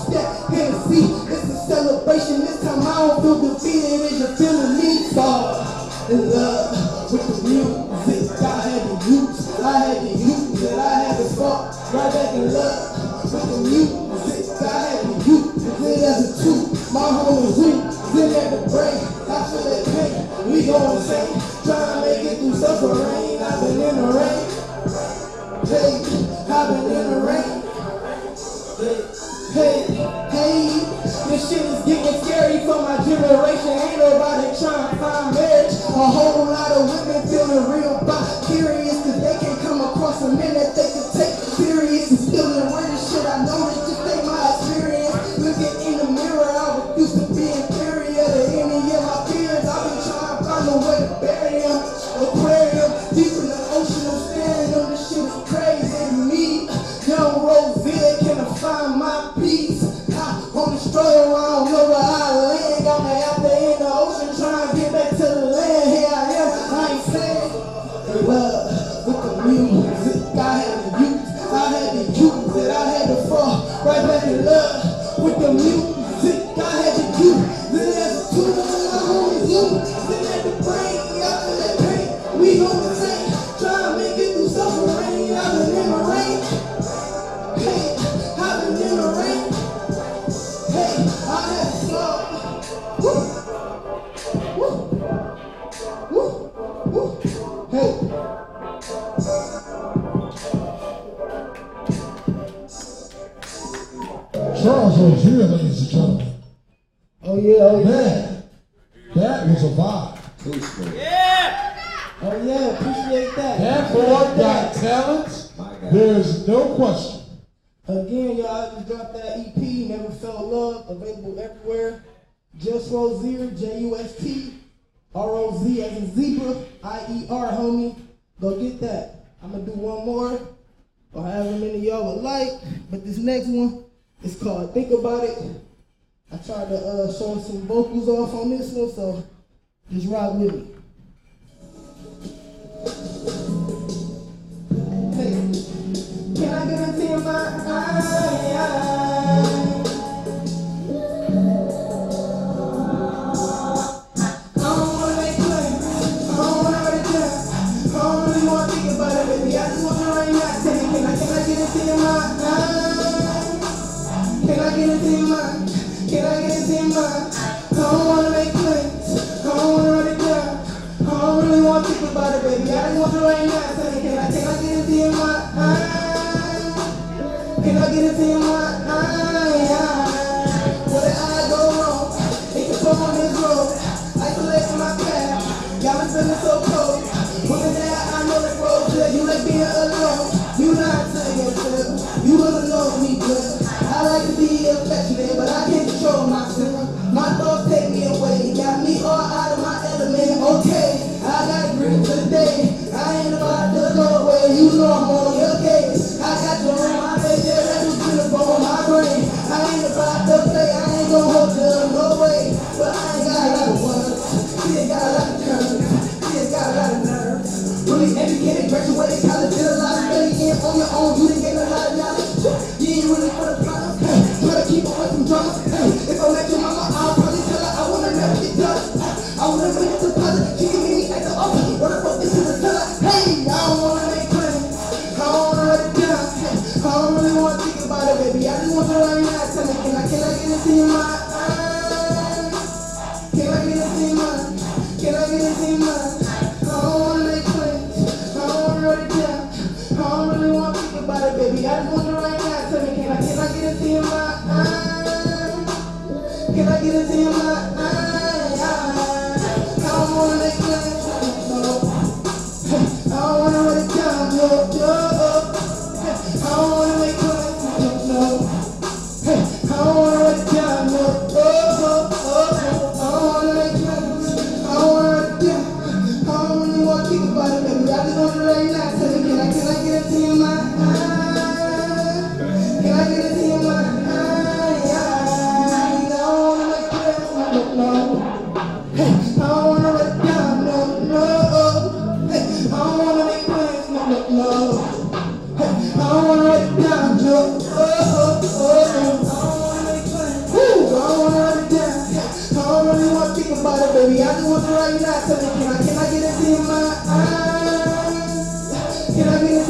can I, get into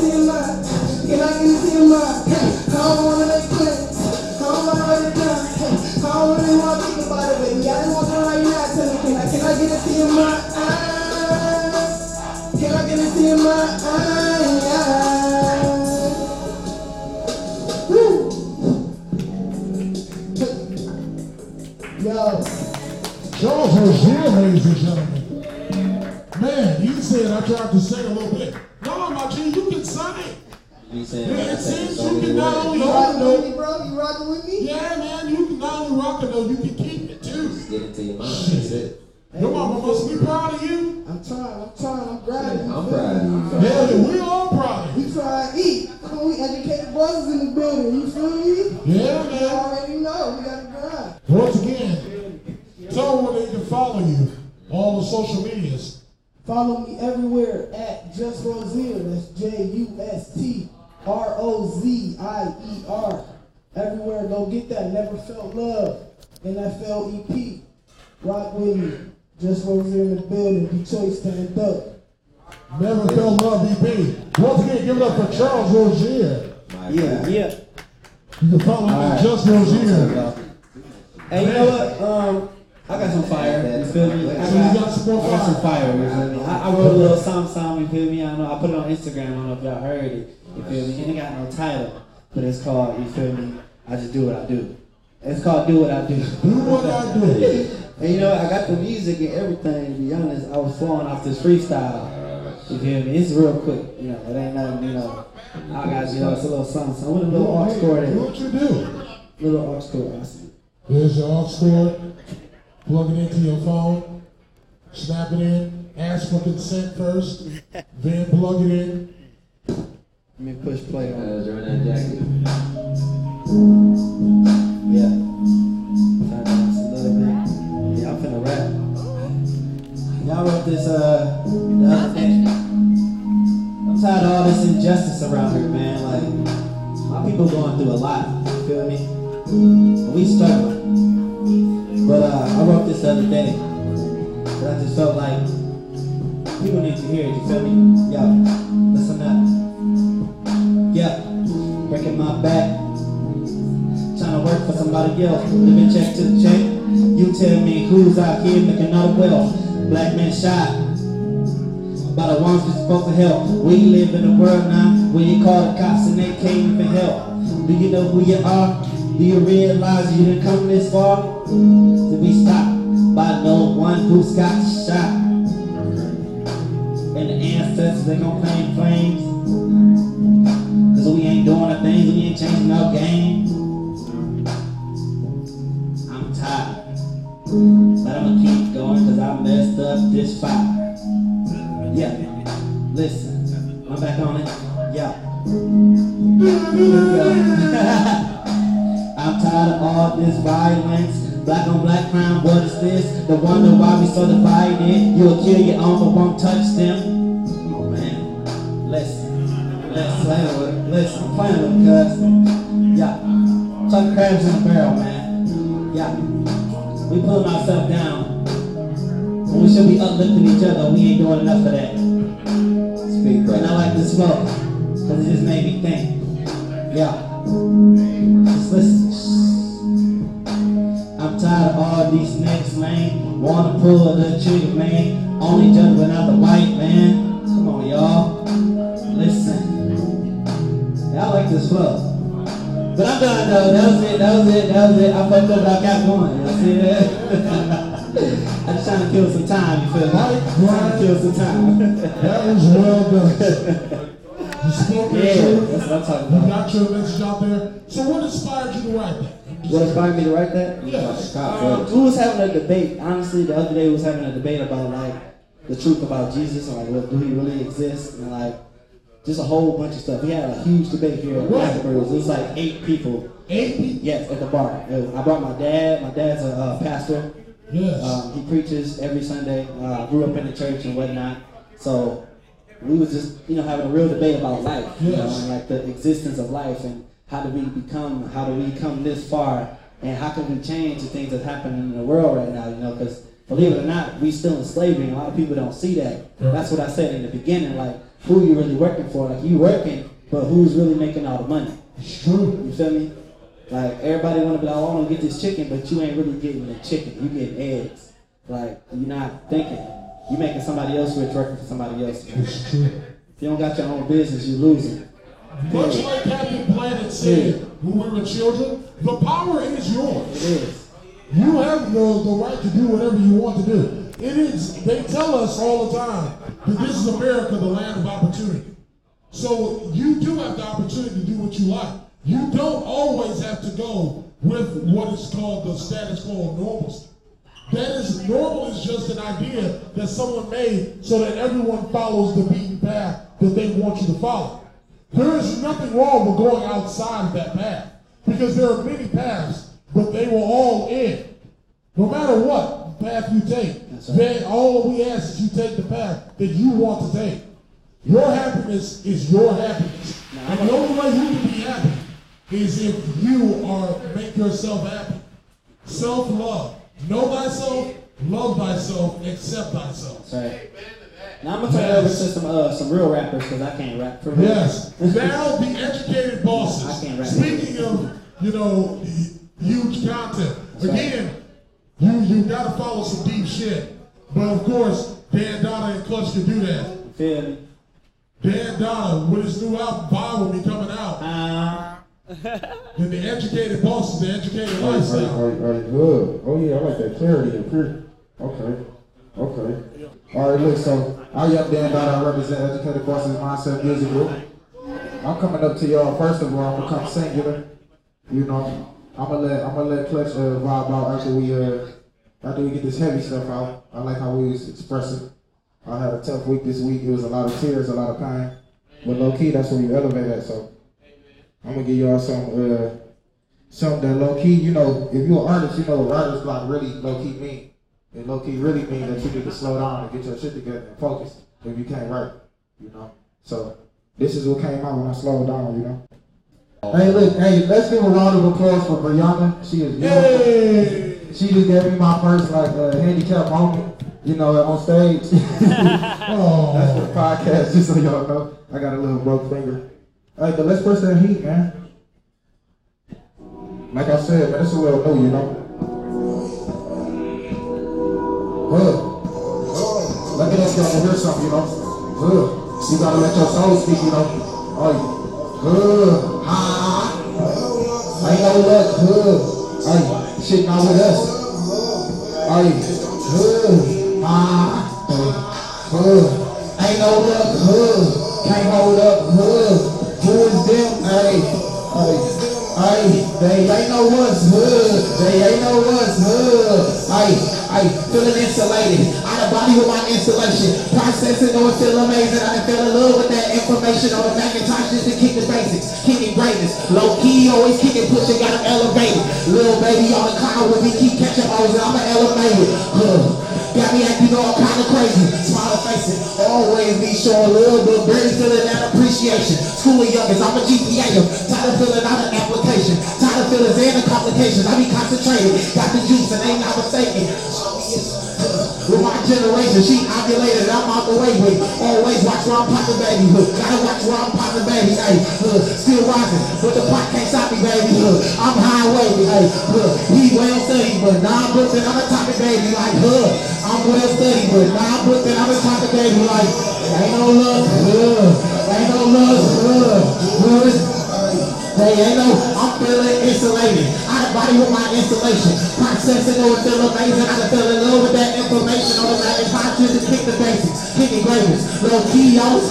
your mind? Can I get your mind? Hey, I don't wanna Just Rozier in the building. Detroit stand up. Never felt love EP. Once again, give it up for Charles Rozier. My Yeah, God. yeah. You can follow him at Alright. Just Rozier. Hey, you know what? Um, I got some fire. You feel me? I So you got some more I got some fire. fire. You feel me? I, I wrote a little song, song. You feel me? I know. I put it on Instagram. I don't know if y'all heard it. You feel me? And it got no title, but it's called. You feel me? I just do what I do. It's called Do What I Do. Do what I do. And you know, I got the music and everything. To be honest, I was flowing off this freestyle. You feel me? It's real quick. You know, it ain't nothing. You know, I got you know, it's a little song. So with a little aux cord Do in what you do. Little aux cord. I see. There's your aux cord. Plug it into your phone. Snap it in. Ask for consent first. then plug it in. Let me push play on it. Uh, this uh day. I'm tired of all this injustice around here, man. Like my people going through a lot. You feel me? And we struggling. But uh, I wrote this the other day. But I just felt like people need to hear it. You feel me? Yo, listen up. Yeah, breaking my back. Trying to work for somebody else, living check to check. You tell me who's out here making all the wealth. Black men shot by the ones we're supposed to help. We live in a world now where you call the cops and they can't even help. Do you know who you are? Do you realize you didn't come this far to be stopped by no one who's got shot? And the ancestors they gon' claim flames. Cause we ain't doing the things, we ain't changing no game. I'm tired. I messed up this fire. Yeah, listen, I'm back on it. Yeah. I'm tired of all this violence. Black on black crime, what is this? The wonder why we so divided. You'll kill your own but won't touch them. Come on, man. Listen. Playing with it. Listen, I'm playing with it, cuz. Yeah. Chuck crabs in a barrel, man. Yeah. We pulling ourselves down. When we should be uplifting each other, we ain't doing enough of that. Speak, And I like this flow, cause it just made me think. Yeah. Just listen. I'm tired of all these niggas, man. Wanna pull the trigger, man. Only each other, but not the white man. Come on, y'all. Listen. Yeah, I like this flow. But I'm done though. That was it. That was it. That was it. I fucked up, I kept going. I see that. I'm just trying to kill some time. You feel me? Right, Trying to kill some time. That was well done. You spoke your Yeah, truth. that's what I'm talking about. You got your message out there. So what inspired you to write that? What inspired me to write that? Yes. Um, we was having a debate. Honestly, the other day we was having a debate about like the truth about Jesus and like, what, do he really exist? And like, just a whole bunch of stuff. We had a huge debate here at. Blackbirds. It was like eight people. Eight people. Yes, at the bar. Uh, I brought my dad. My dad's a uh, pastor. Yes. Um, he preaches every Sunday. Uh, grew up in the church and whatnot. So we was just, you know, having a real debate about life, you know, and like the existence of life and how do we become, how do we come this far, and how can we change the things that happening in the world right now, you know, because believe it or not, we still in slavery, and a lot of people don't see that. That's what I said in the beginning. Like, who you really working for? Like, you working, but who's really making all the money? It's true. You feel me? Like, everybody want to be like, oh, I want to get this chicken, but you ain't really getting the chicken. You getting eggs. Like, you're not thinking. You making somebody else rich working for somebody else. It's true. If you don't got your own business, you losing. Much like Captain Planet said when we were children, the power is yours. It is. You have the, the right to do whatever you want to do. It is, they tell us all the time that this is America, the land of opportunity. So you do have the opportunity to do what you like. You don't always have to go with what is called the status quo of normalcy. That is, normal is just an idea that someone made so that everyone follows the beaten path that they want you to follow. There is nothing wrong with going outside of that path because there are many paths, but they will all end. No matter what path you take, then all we ask is you take the path that you want to take. Your happiness is your happiness. And the only way you can be happy is if you are make yourself happy. Self-love. Know thyself, love thyself, accept thyself. Right. Now I'm gonna turn it over to some uh, some real rappers because I can't rap for real. Yes. Now the educated bosses. I bosses. can't rap. Speaking of, you know, huge content. That's right. Again, you you gotta follow some deep shit. But of course, Dan Donna and Clutch can do that. You feel me? Dan Donna, with his new album, Vibe will be coming out. Uh, And the educated bosses, the educated Right, right, lifestyle. right, right, good. Oh yeah, I like that clarity and pure. Okay, okay. All right, look, so I am Dan Dot. I represent Educated Bosses Mindset Music Group. I'm coming up to y'all. First of all, I'm gonna come singular. You know, I'm gonna let I'm gonna let Clutch uh, vibe out after we uh after we get this heavy stuff out. I like how we was expressing. I had a tough week this week. It was a lot of tears, a lot of pain. But low key, that's where you elevate at. So I'm gonna give y'all some uh something that low key, you know, if you're an artist, you know what writer's block really low key mean. It low key really mean that you need to slow down and get your shit together and focus if you can't write, you know. So this is what came out when I slowed down, you know. Hey, look, hey, let's give a round of applause for Brianna. She is beautiful. She just gave me my first like uh, handicap moment, you know, on stage. Oh. That's the podcast, just so y'all know. I got a little broke finger. Hey, but let's push that heat, man. Like I said, man, this is I know, you know. Good. Let me know if y'all hear something, you know. Good. You gotta let your soul speak, you know. Oh, good. Ha. I know that good. Hey, shit not with us. Hey, good. Ah. Good. Ain't no luck, good. Can't hold up, good. Is them? Hey, hey. Hey, they ain't know what's good. They ain't know what's good. Hey, hey, feeling insulated. Out of body with my insulation. Processing, know it feel amazing. I fell in love with that information on the Macintosh just to kick the basics. keep Kicking greatness. Low key, always kicking, pushing, got 'em elevated. Little baby on the cloud with me, keep catching O's and I'ma elevate it. Huh. Got me acting all kind of crazy. Smile facing. Always be showing love, but barely feeling that appreciation. School of youngest, I'm a GPA. Tired of filling out an application. Tired of feelings and the complications. I be concentrated. Got the juice and ain't not mistaken. With my generation, she ovulated, I'm out the way with. Always watch where I'm popping, baby. Hood. Gotta watch where I'm popping, baby. Hey, hood. Still rising, but the pot can't stop me, baby. Hood. I'm highway, hey, hood. He well studied, but now I'm booked and I'm a topic, baby. Like, hood. I'm well studied, but now I'm booked and I'm a topic, baby. Like, ain't no love, hood. Ain't no love, hood. Hood. They ain't no, I'm feeling insulated. Of body with my insulation. Processing, it feel amazing. I fell in love with that information on the and conscious to kick the basics. Kicking greatness. Low key, yo.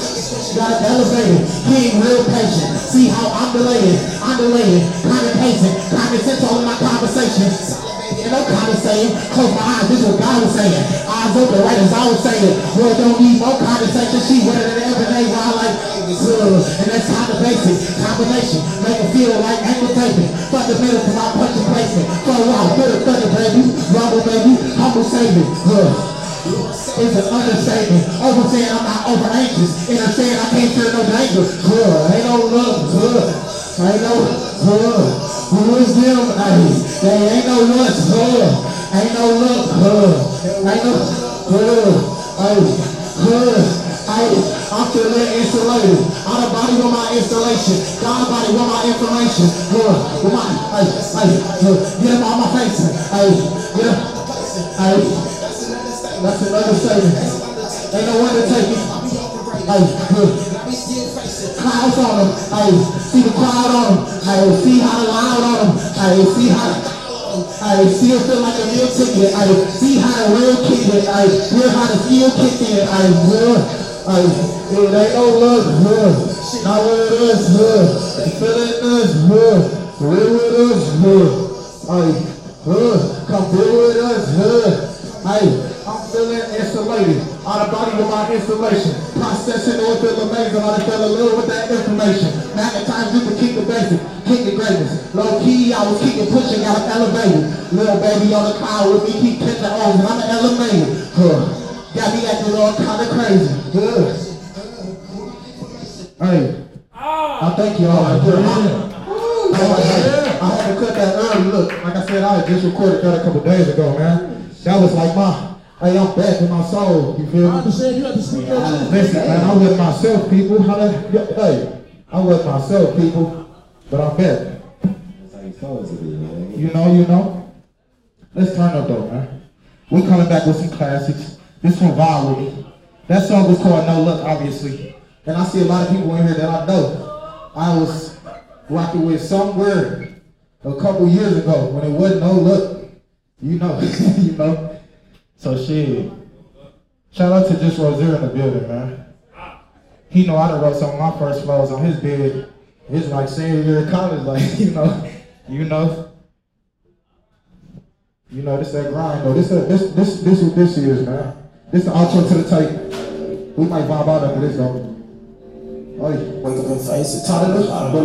Got elevated. King real patient. See how I'm delayed. I'm delayed. Kind of pacing. Common sense all in my conversation. And I'm kind of saying, close my eyes, this is what God was saying. Eyes open, right as I was saying. Well, don't need more conversation. She wetter than ever, they wild like good. And that's kind of basic. Combination, make it feel like ankle taping. Fundamental to my punching placement. For a while, bit of thunder, baby. Rumble, baby. Humble saving. Good. It's an understatement. Over saying I'm not over anxious. And I'm saying I can't feel no danger. Good. Ain't no look good. Ain't no good. Who is them? Hey, they ain't no what's good. Ain't no look, huh? Ain't no, huh? Hey, huh? Hey, I'm feeling insulated. Out of body with my installation. God body with my information. Huh? With my, hey, hey, huh? Get him on my face. Hey, get him. Hey, that's another statement. Ain't no one to take me. Hey, huh? Clouds on them. Hey, see the crowd on them. Hey, see how loud on them. Hey, see how. I see it feel like a meal ticket. I see how the real kick it. I hear how the feel kick in. I will. I it ain't no love, huh? Not it is, huh? Feeling us, huh? Real with us, huh? I, huh? Come deal with us, huh? Hey, I'm feeling insulated. Out of body with my installation. Processing or feel amazing. I fell a little with that information. Magnetize you can keep the basic. keep the greatness. Low key, I was kicking, pushing, got elevated. Little baby on the cloud with me, keep catching and I'm elevated. Huh. Got me acting all kind of crazy. Good. Hey. I thank y'all. I, I, I had to cut that early. Look, like I said, I just recorded that a couple days ago, man. That was like my, hey, I'm back in my soul. You feel me? I understand you have to speak. Listen, man, I was myself, people. How that, hey, I was myself, people, but I'm back. You know, you know. Let's turn up though, man. We're coming back with some classics. This one vibe with me. That song was called No Luck, obviously. And I see a lot of people in here that I know. I was rocking with somewhere a couple years ago when it wasn't no luck. You know, you know. So shit. Shout out to Just Rozier in the building, man. He know I done wrote some of my first flows on his bed. It's like senior year of college, like, you know, you know. You know, this that grind though. This uh, this this this what this is, man. This the outro to the tape. We might vibe out after this though. Oi, wake up and face it. Tired of the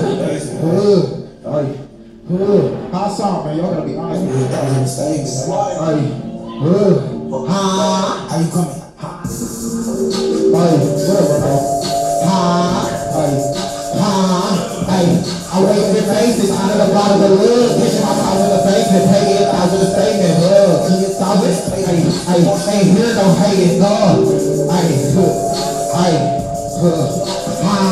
in it. Hood. Oi. How I sound, man? Y'all gotta be honest with me. Oi. Hood. Ha. How you coming? Ha. Oi. Whatever, bro. Ha. Oi. Ha. Oi. I wake up in faces, out of the bottom of the hood, pitching my car in the basement, pay me a thousand a statement, hood, ten thousand, hey, hey, ain't here no hating, God, hey, hey, ha,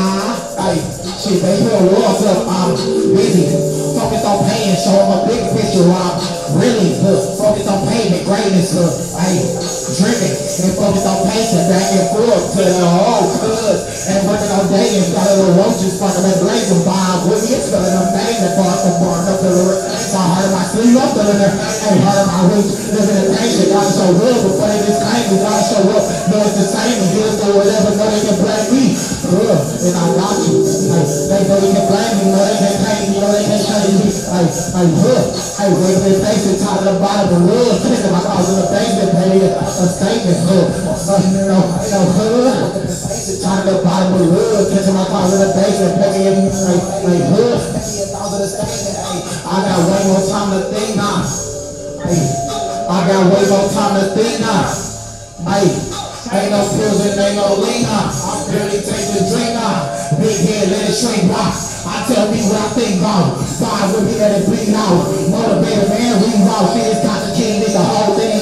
hey, shit, they put a walls up, I'm busy, focused on paying, show them a big picture, I'm really, good. Focus on payment, greatness, hood, hey, driven, and focused on pacing, back and forth to the whole hood, and working all day and got a little roaches fucking that blazing vibe with me. It's feeling amazing. Bar from bar up to the My heart of my sleeve up to the Ain't my. Living in nation. Gotta show real before they disclaim me. Gotta show up. Know it's the same. And here's go whatever. Know they can blame me. Real. And I got you. Hey, they know they can blame me. Know they can pay me. Know they can change me. Hey, hey, real. Hey, up and face it. Top the bottom the real. Taking my in the basement. Pay a Real. Uh, no, no, hood. Top of the the hood. Catching my calls in the basement. Pay me a like, like hood. I got way more time to think now. Hey, I got way more time to think now. Hey, ain't no pills and ain't no lean now. I'm barely taking drink now. Big head, let it shrink rock. I tell me what I think. Five with me, let it bleed out. Motivated man, we raw. Shit is Dr. King, nigga, whole thing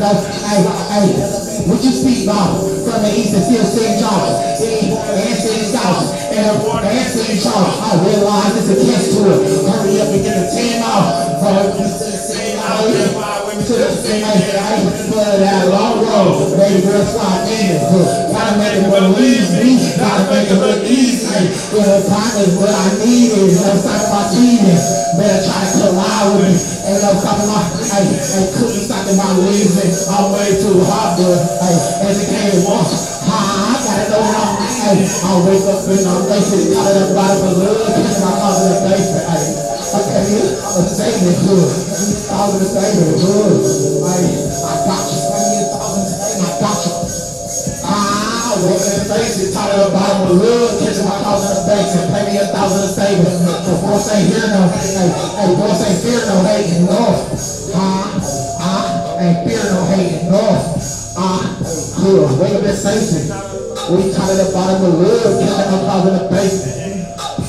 no, hey, hey, what you speak about? From the east and still St. George. And St. South. And St. Charles. I realize it's a catch to it. Hurry up and get the team out. Hurry up and get the out. To the same, hey, I for that long road. Baby girl, slide in. Gotta make it believe me. Gotta make it look easy. With a pocket, what I need is no stop my teething. Better try to collide with me. Ain't no stopping my, hey, hey, couldn't stop my leaving. I'm way too hot, but, hey, educated once. I gotta know how, hey, I wake up and I'm out of the bottom of the kissing my cause in the hey. Okay, I'm a statement, good. I was a statement, good. Hey, I got you. I got you. Ah, walking in the face, tired of the bottom of the hood, catching my calls in the basement, pay me a thousand a statement. Before say hear no, hey, hey, boss ain't fear no hating, no. Ah, ah, ain't fear no hating, no. Ah, good. Wake up and station. We tired of the bottom of the hood, catching my in the basement.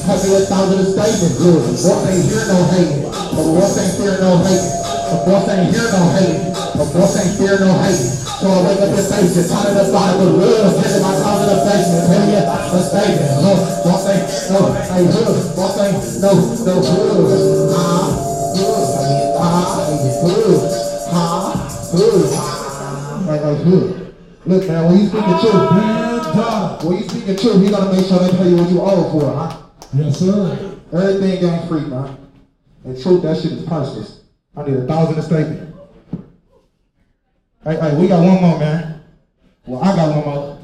Pay me a thousand a statement, good. Boss ain't hear no hating, but boss ain't fear no hating. The boss ain't hear no hate. The boss ain't fear no hate. So I wake up and face it. Time to the bottom with love. Getting my time in the basement. Tell me let's stay there. No, boss ain't no, ain't hood. Boss ain't no, no hood. Ah, hood. Ah, hood. Ah, hood. Like, like hood. Look, man, when you speaking truth, when you speaking truth, you gotta make sure they pay you what you owe for it, huh? Yes, sir. Everything ain't free, man. And truth, that shit is priceless. I need a thousand a statement. Hey, hey, we got one more, man. Well, I got one more.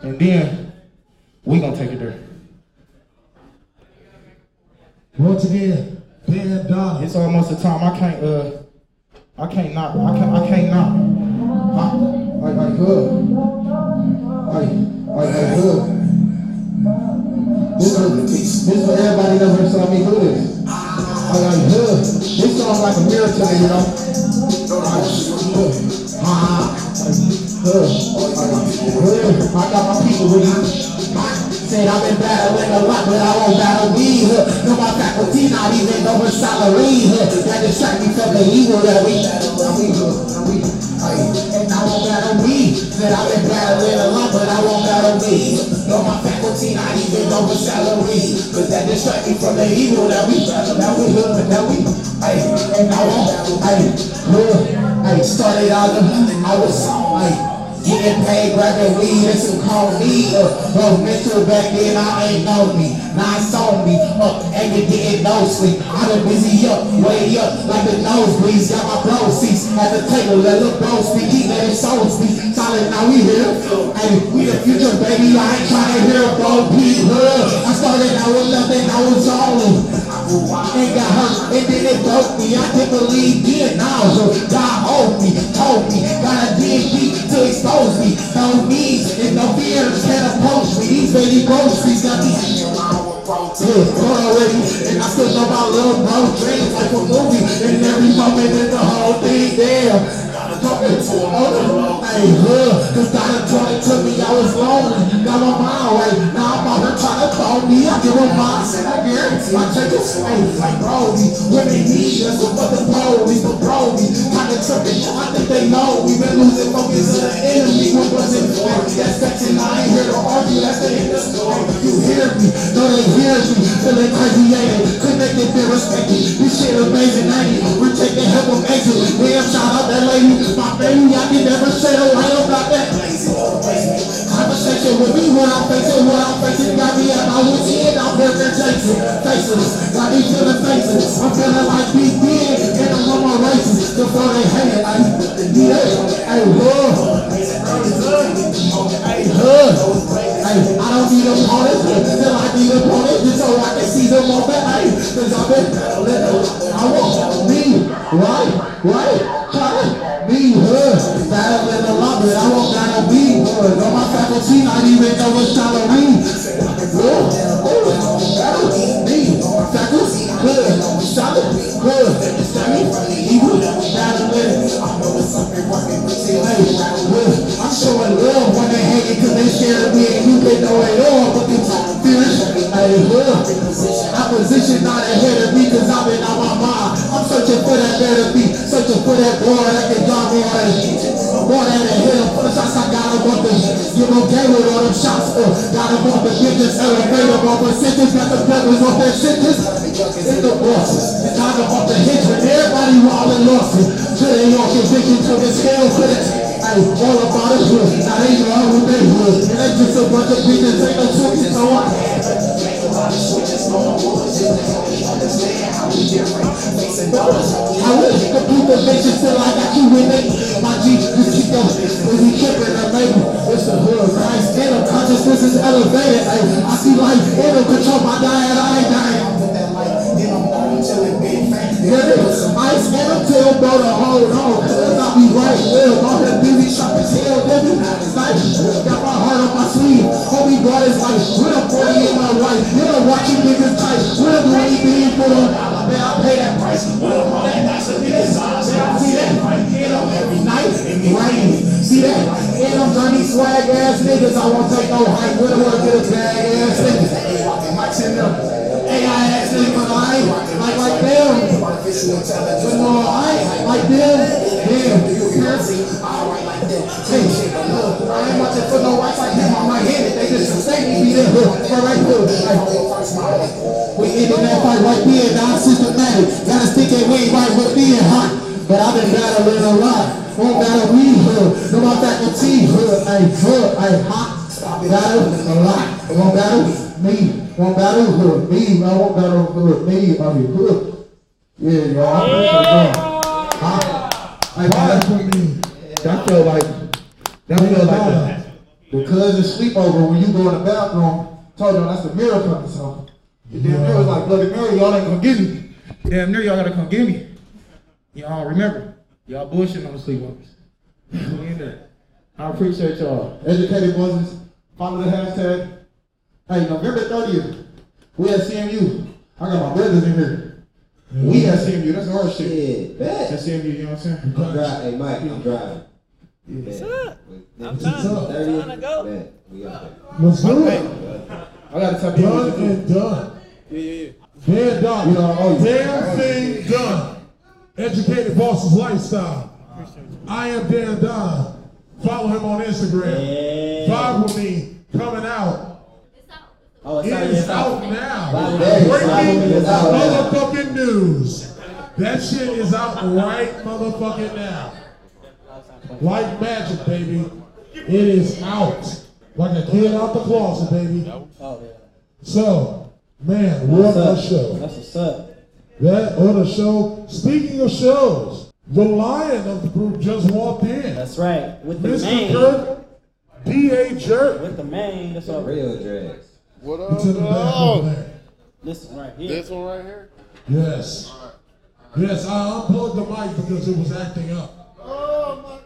And then we gonna take it there. Once again, Ben Donna. It's almost the time I can't uh I can't knock. I can't I can't knock. I. Like like hood. Like like like hood. This I got my people with me. Said I've been battling a lot, but I won't battle me. Huh. No, my faculty not even over salary. Huh. That distract me from the evil that we. Now we, we, and I won't battle me. Said I've been battling a lot, but I won't battle me. No, my faculty not even over salary. Cause that distract me from the evil that we battle. Now we, that we, and I won't, ay, huh, ay, started out, I was, ay, Getting paid, grabbing weed, and some call me up. Bro, mental back then, I ain't know me. Now I saw me, up, and you getting no sleep. I done busy up, way up, like the nosebleeds. Got my bro seats at the table, let look bro speak, he let his soul speak. Solid, now we here. Hey, we the future, baby, I ain't trying to hear bro Hood. I started out with nothing, I was all in. Ain't got hurt, and then it broke me. I can't believe being. So God owed me, told me, gotta dig deep to expose me. No needs and no fears can approach me. These baby groceries got me already, and I still know my little bro dreams like a movie. And every moment in the whole thing, damn. To the road, hey, hood, cause Donna Tony me, I was lonely, got my mind right, now I'm out here trying to call me, I give them mine, said I guarantee, I take it, hey, like Brody, women need us, the police, but Brody, kinda tripping, I think they know, we been losing focus of the enemy, what was it for, that's section, I ain't here to argue, that's the end of the story, you hear me, no they hear me, feeling crazy, yeah, connected, feel respected, this shit amazing, ain't it, we're taking help from exit, damn, shout out that lady, my baby, I can never say a lie about that. Conversation with me when I'm facing what I'm facing. Got me at my wit's end, I'm here chasing faces. Got me feeling faces. I'm feeling like big big, and I'm on my races. Before they hate it, I yeah, hey, hood. Hey, hood. Hey, I don't need opponents, still I need opponents just so I can see them on the hey. Cause I've been battling, I want me, right, right, Battling a lot, but I won't battle me, hood. On my faculty, not even know what's salary. Hood, battle me, faculty, hood, solid, hood. Sammy, evil, battling. Hey, hood. I'm showing love when they hate it cause they scared of me and you they know it all, but they talk fierce. Hey, hood. Opposition not ahead of me cause I've been on my mind. I'm searching for that better be, searching for that boy that can me hit him for the shots I got him on the Give him game with all them shots. Uh, got him on the business, elevator on the sentence, got the feathers on that sentence. In the bosses, time to off the when everybody wildin' lost it. They all get victim to the scale for the Hey, all about it good. Now they know who they would. And they just a bunch of bitches, ain't no switches, so I I wish you could keep the bitches till I got you with it. My G, you keep them, when you tripping, or maybe it's the hood, right? Stand up, consciousness is elevated. Ay, I see life in them, control my diet, I ain't dying. i'm with Yeah, ice in them till bro to hold on. Cause I be right well, all that busy shopping tail, baby. Got my heart on my sleeve. Homie brought his life, with a 40 in my life. You know, watching niggas tight, with a do anything for them. Man, I pay that price. With them all that nice of niggas. I see that. Get them every night, rain. See that? And them dirty swag ass niggas. I won't take no hype with them, wanna get a bag ass niggas. Mike's in them. Hey, I actually, but I ain't like like them. But no, I ain't like them. Damn. Hey, look, I ain't to put no rights like him on my head. They just mistake me, be there. All right, good. We ended that fight right there, non-systematic. Gotta stick that way right with being hot. But I've been battling a lot. Won't battle me, huh? No, my faculty, huh? I, huh? I hot. Battle a lot. Won't battle me. Won't battle huh? me. I won't battle huh? me. I mean, huh? Yeah, y'all. I'm ready to go. Huh? Like, that's what me. That feel like, that feel like the, the cousin sleepover when you go in the bathroom. Told y'all that's the mirror coming, so. The damn mirror was like, Bloody Mary, y'all ain't gonna get me. Damn near y'all gotta come get me. Y'all remember, y'all bullshitting on the sleepovers. We in there. I appreciate y'all. Educated Muslims, follow the hashtag. Hey, November 30th, we at CMU. I got my brothers in here. We at CMU, that's our shit. Yeah, bet. That's CMU, you know what I'm saying? I'm driving. Hey, Mike, I'm driving. What's up? I'm trying- I'm trying to go. Bet. We got that. Let's do it. I gotta tell you. Done and done. Yeah, yeah, yeah. Dead done. You know, oh, Damn thing done. Educated Boss's Lifestyle. I am Dan Don. Follow him on Instagram. Vibe with me coming out. Oh, it's It out, is it's out. out now. Vibe with me. Vibe with me. Breaking It's out now. motherfucking news. That shit is out right motherfucking now. Like magic, baby. It is out. Like a kid out the closet, baby. Oh, yeah. So, man, what a show. That's what's up. That on a show. Speaking of shows, the lion of the group just walked in. That's right. With the Mr. man. Kirk, D.A. Jerk. With the man. That's what Real dreads. What It's in the back over there. This one right here. This one right here? Yes. Yes, I unplugged the mic because it was acting up. Oh my god.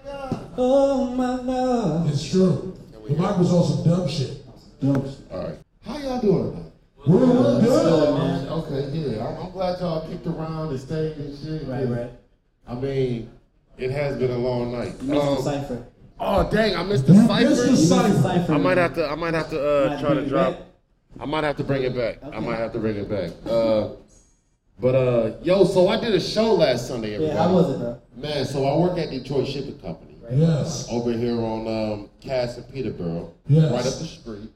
Oh my god. It's true. The mic was on some dumb shit. Alright. How y'all doing tonight? We're, we're good. man. Okay, yeah. I'm, I'm glad y'all kicked around and stayed and shit. Right, right. I mean, it has been a long night. You missed the Um, cipher. Oh dang, I missed the You cipher. missed the You missed the cipher. cipher. I might have to I might have to uh have to try to drop back. I might have to bring it back. I might have to bring it back. Uh but uh yo, so I did a show last Sunday, everybody. Yeah, how was it, bro? Man, so I work at Detroit Shipping Company. Yes. Over here on um Cass and Peterboro. Yes. Right up the street.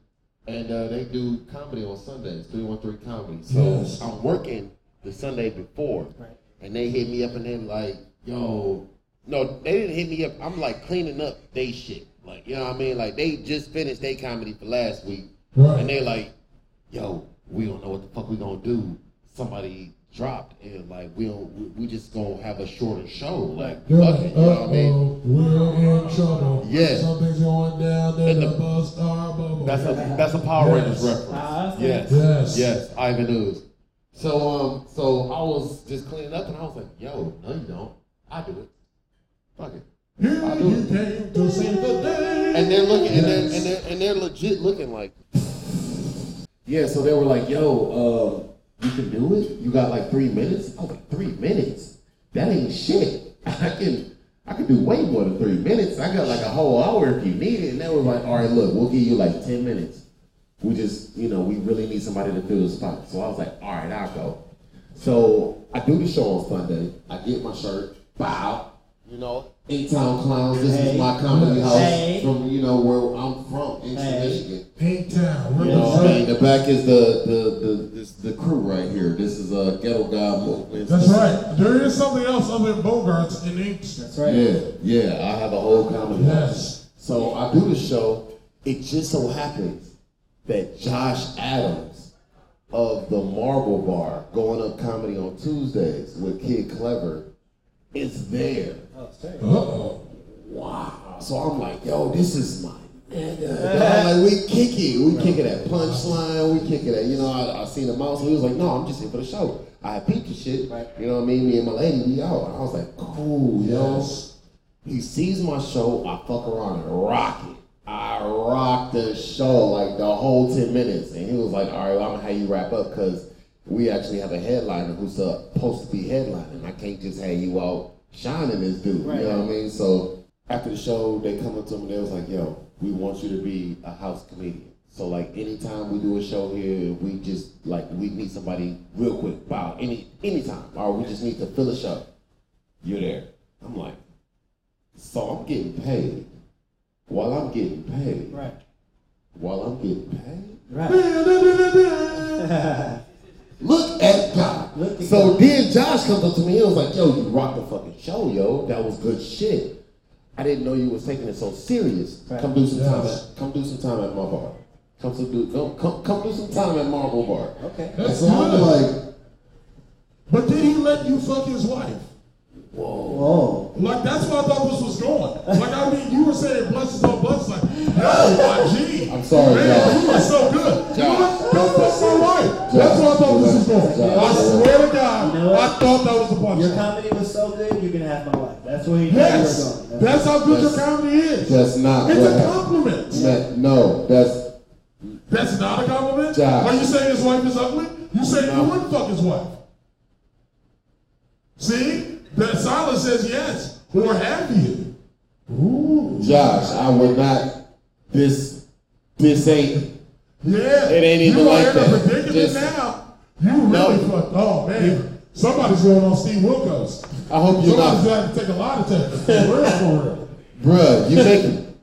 And uh, they do comedy on Sundays, 313 comedy. So Yes. I'm working the Sunday before. Right. And they hit me up and they like, yo, no, they didn't hit me up. I'm like cleaning up they shit. Like, you know what I mean? Like they just finished their comedy for last week. Right. And they like, yo, we don't know what the fuck we gonna do. Somebody dropped and like we don't we- we just gonna have a shorter show. Like They're fuck like, it, you know what I mean? uh-oh, we're in trouble. Yeah. Something's going down there. And The the- bus our bubble. That's a that's a Power Yes. Rangers reference. That's Yes. Yes. Yes. Ivan Ooze. So um so I was just cleaning up and I was like, yo, no you don't. I do it. Fuck it. Here I do you it. came to save the day. And they're looking and they're and they're and they're legit looking like Yeah, so they were like, yo, uh, you can do it? You got like three minutes? I was like, three minutes? That ain't shit. I can I can do way more than three minutes. I got like a whole hour if you need it. And they were like, all right, look, we'll give you like ten minutes. We just, you know, we really need somebody to fill the spot. So I was like, all right, I'll go. So I do the show on Sunday. I get my shirt, bow, you know, Eight Town Clowns. This Hey. is my comedy house Hey. from, you know, where I'm from, in Hey. Michigan. Eight town. We're You know what the back is the the the this, the crew right here. This is a ghetto guy movement. That's right. There is something else other than Bogarts in Inks. That's right. Yeah, yeah. I have a whole comedy. Yes. So I do the show. It just so happens that Josh Adams of the Marble Bar, going up comedy on Tuesdays with Kid Clever, is there. Oh. Uh-oh. Wow. So I'm like, yo, this is my nigga. Uh, Dog, uh, like we kick it. We kick it at punchline. We kick it at, you know, I, I seen him out. So he was like, no, I'm just here for the show. I peeped the shit. Right. You know what I mean? Me and my lady, we out. I was like, cool, yo. He sees my show, I fuck around and rock it. I rock the show like the whole 10 minutes. And he was like, all right, well, I'm gonna have you wrap up because we actually have a headliner who's uh, supposed to be headlining. I can't just have you out shining this dude. Right. You know what I mean? So after the show, they come up to me they was like, yo, we want you to be a house comedian. So like anytime we do a show here, we just like we need somebody real quick. Wow, any anytime, or we just need to fill a show. You're there. I'm like, so I'm getting paid. While I'm getting paid. Right. While I'm getting paid. Right. Look at God. Look at so God. then Josh comes up to me. He was like, "Yo, you rocked the fucking show, yo. That was good shit. I didn't know you was taking it so serious. Right. Come do some time. At, come do some time at my bar. Come to do. Come, come, come do some time at Marble Bar. Okay. And That's so I'm good. like, But did he let you fuck his wife? Whoa. Like that's where I thought this was going. Like I mean, you were saying blessings on blessings. Like, yo, my G. I'm sorry, man, Josh. you are so good. You know Josh. what? Don't fuck my wife. That's where I thought this was going. I swear to God, You know? I thought that was the Your punchline. comedy was so good, you can have my life. That's you Yes, you that's how good your comedy is. that's not It's a compliment. that, no, that's That's not a compliment. Josh. Are you saying his wife is ugly? You saying you wouldn't fuck his wife? See, that silence says yes. Or have you? Ooh. Josh. I would not. This, this ain't. Yeah. It ain't even you like are in that. a predicament Just- now. You really No. fucked. Oh man, somebody's going on Steve Wilkos. I hope you're Somebody's not, got to take a lot of tests. For real, for real. bruh. You making,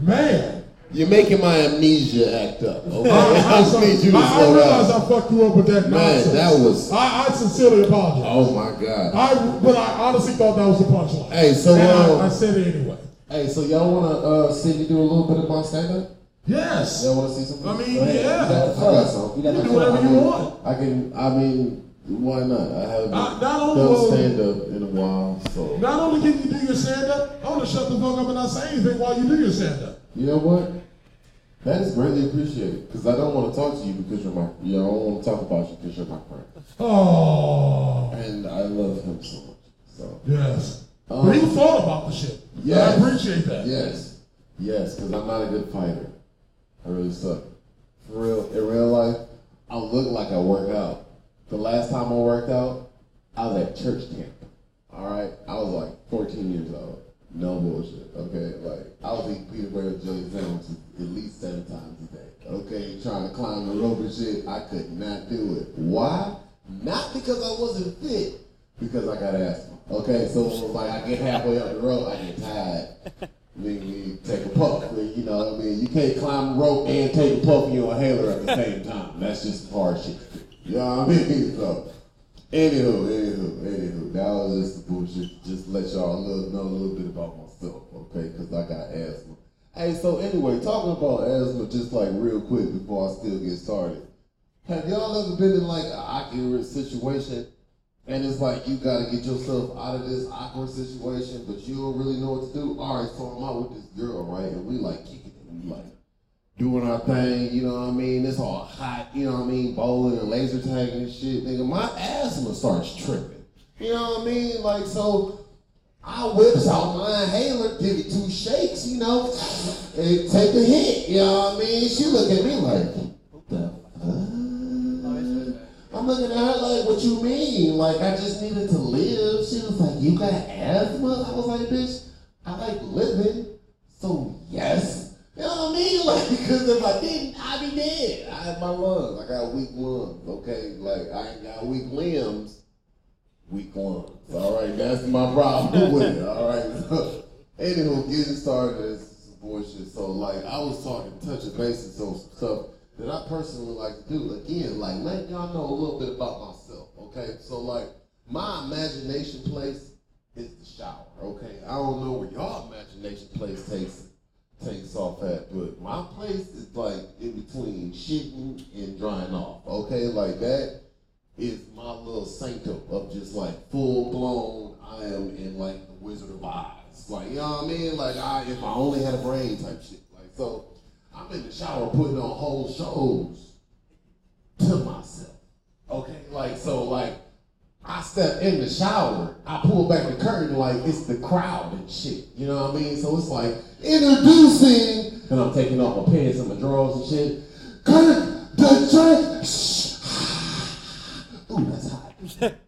Man. you're making my amnesia act up. Okay, I, I I, need you to I, I realize. I fucked you up with that Man, nonsense. that was- I, I sincerely apologize. Oh my god. I, but I honestly thought that was the punchline. Hey, so, uh, I, I said it anyway. Hey, so y'all wanna uh, see me do a little bit of my stand up? Yes. Y'all wanna see something? I mean, yeah. I got, some. You You do whatever you want. I can. I mean, why not? I haven't Uh, not only done stand up in a while, so Not only can you do your stand up, I want to shut the fuck up and not say anything while you do your stand up. you know what? That is greatly appreciated because I don't want to talk to you because you're my. You know, I don't want to talk about you because you're my friend, Oh. and I love him so much. So Yes. Um, but he thought about the shit. Yes. I appreciate that. Yes, yes, because I'm not a good fighter. I really suck. For real, in real life, I look like I work out. The last time I worked out, I was at church camp. All right, I was like 14 years old. No bullshit. Okay, like I was eating peanut butter and jelly sandwiches at least seven times a day. Okay, trying to climb the rope and shit. I could not do it. Why? Not because I wasn't fit, because I got asthma. Okay, so it was like I get halfway up the rope, I get tired. Then we take a puff. You know what I mean? You can't climb the rope and take a puff in your inhaler at the same time. That's just hard shit. You know what I mean? So, anywho, anywho, anywho, that was just the bullshit. Just let y'all little, know a little bit about myself, okay? Because I got asthma. Hey, so anyway, talking about asthma, just like real quick before I still get started. Have y'all ever been in like an awkward situation and it's like you gotta get yourself out of this awkward situation, but you don't really know what to do? All right, so I'm out with this girl, right? And we like kicking it, we like doing our thing, you know what I mean? It's all hot, you know what I mean? Bowling and laser tagging and shit. Nigga, my asthma starts tripping. You know what I mean? Like, so I whips out my inhaler, give it two shakes, you know, and take a hit, you know what I mean? She look at me like, what the? I'm looking at her like, what you mean? Like, I just needed to live. She was like, you got asthma? I was like, bitch, I like living, so yes. You know what I mean? Like, because if I didn't, I'd be dead. I have my lungs. I got weak lungs, okay? Like, I ain't got weak limbs, weak lungs. All right, that's my problem with it. All right. Anywho, getting started is bullshit. So, like, I was talking, touching bases on some stuff that I personally like to do. Again, like, let y'all know a little bit about myself, okay? So, like, my imagination place is the shower, okay? I don't know where y'all imagination place takes takes off at, but my place is like in between shitting and drying off, okay? Like, that is my little sanctum of just like full blown, I am in like the Wizard of Oz. Like, you know what I mean? Like, I if I only had a brain type shit. Like, so I'm in the shower putting on whole shows to myself. Okay? Like, so, like, I step in the shower, I pull back the curtain like it's the crowd and shit. You know what I mean? So it's like introducing, and I'm taking off my pants and my drawers and shit. Kirk, the Jerk. Ooh, that's hot.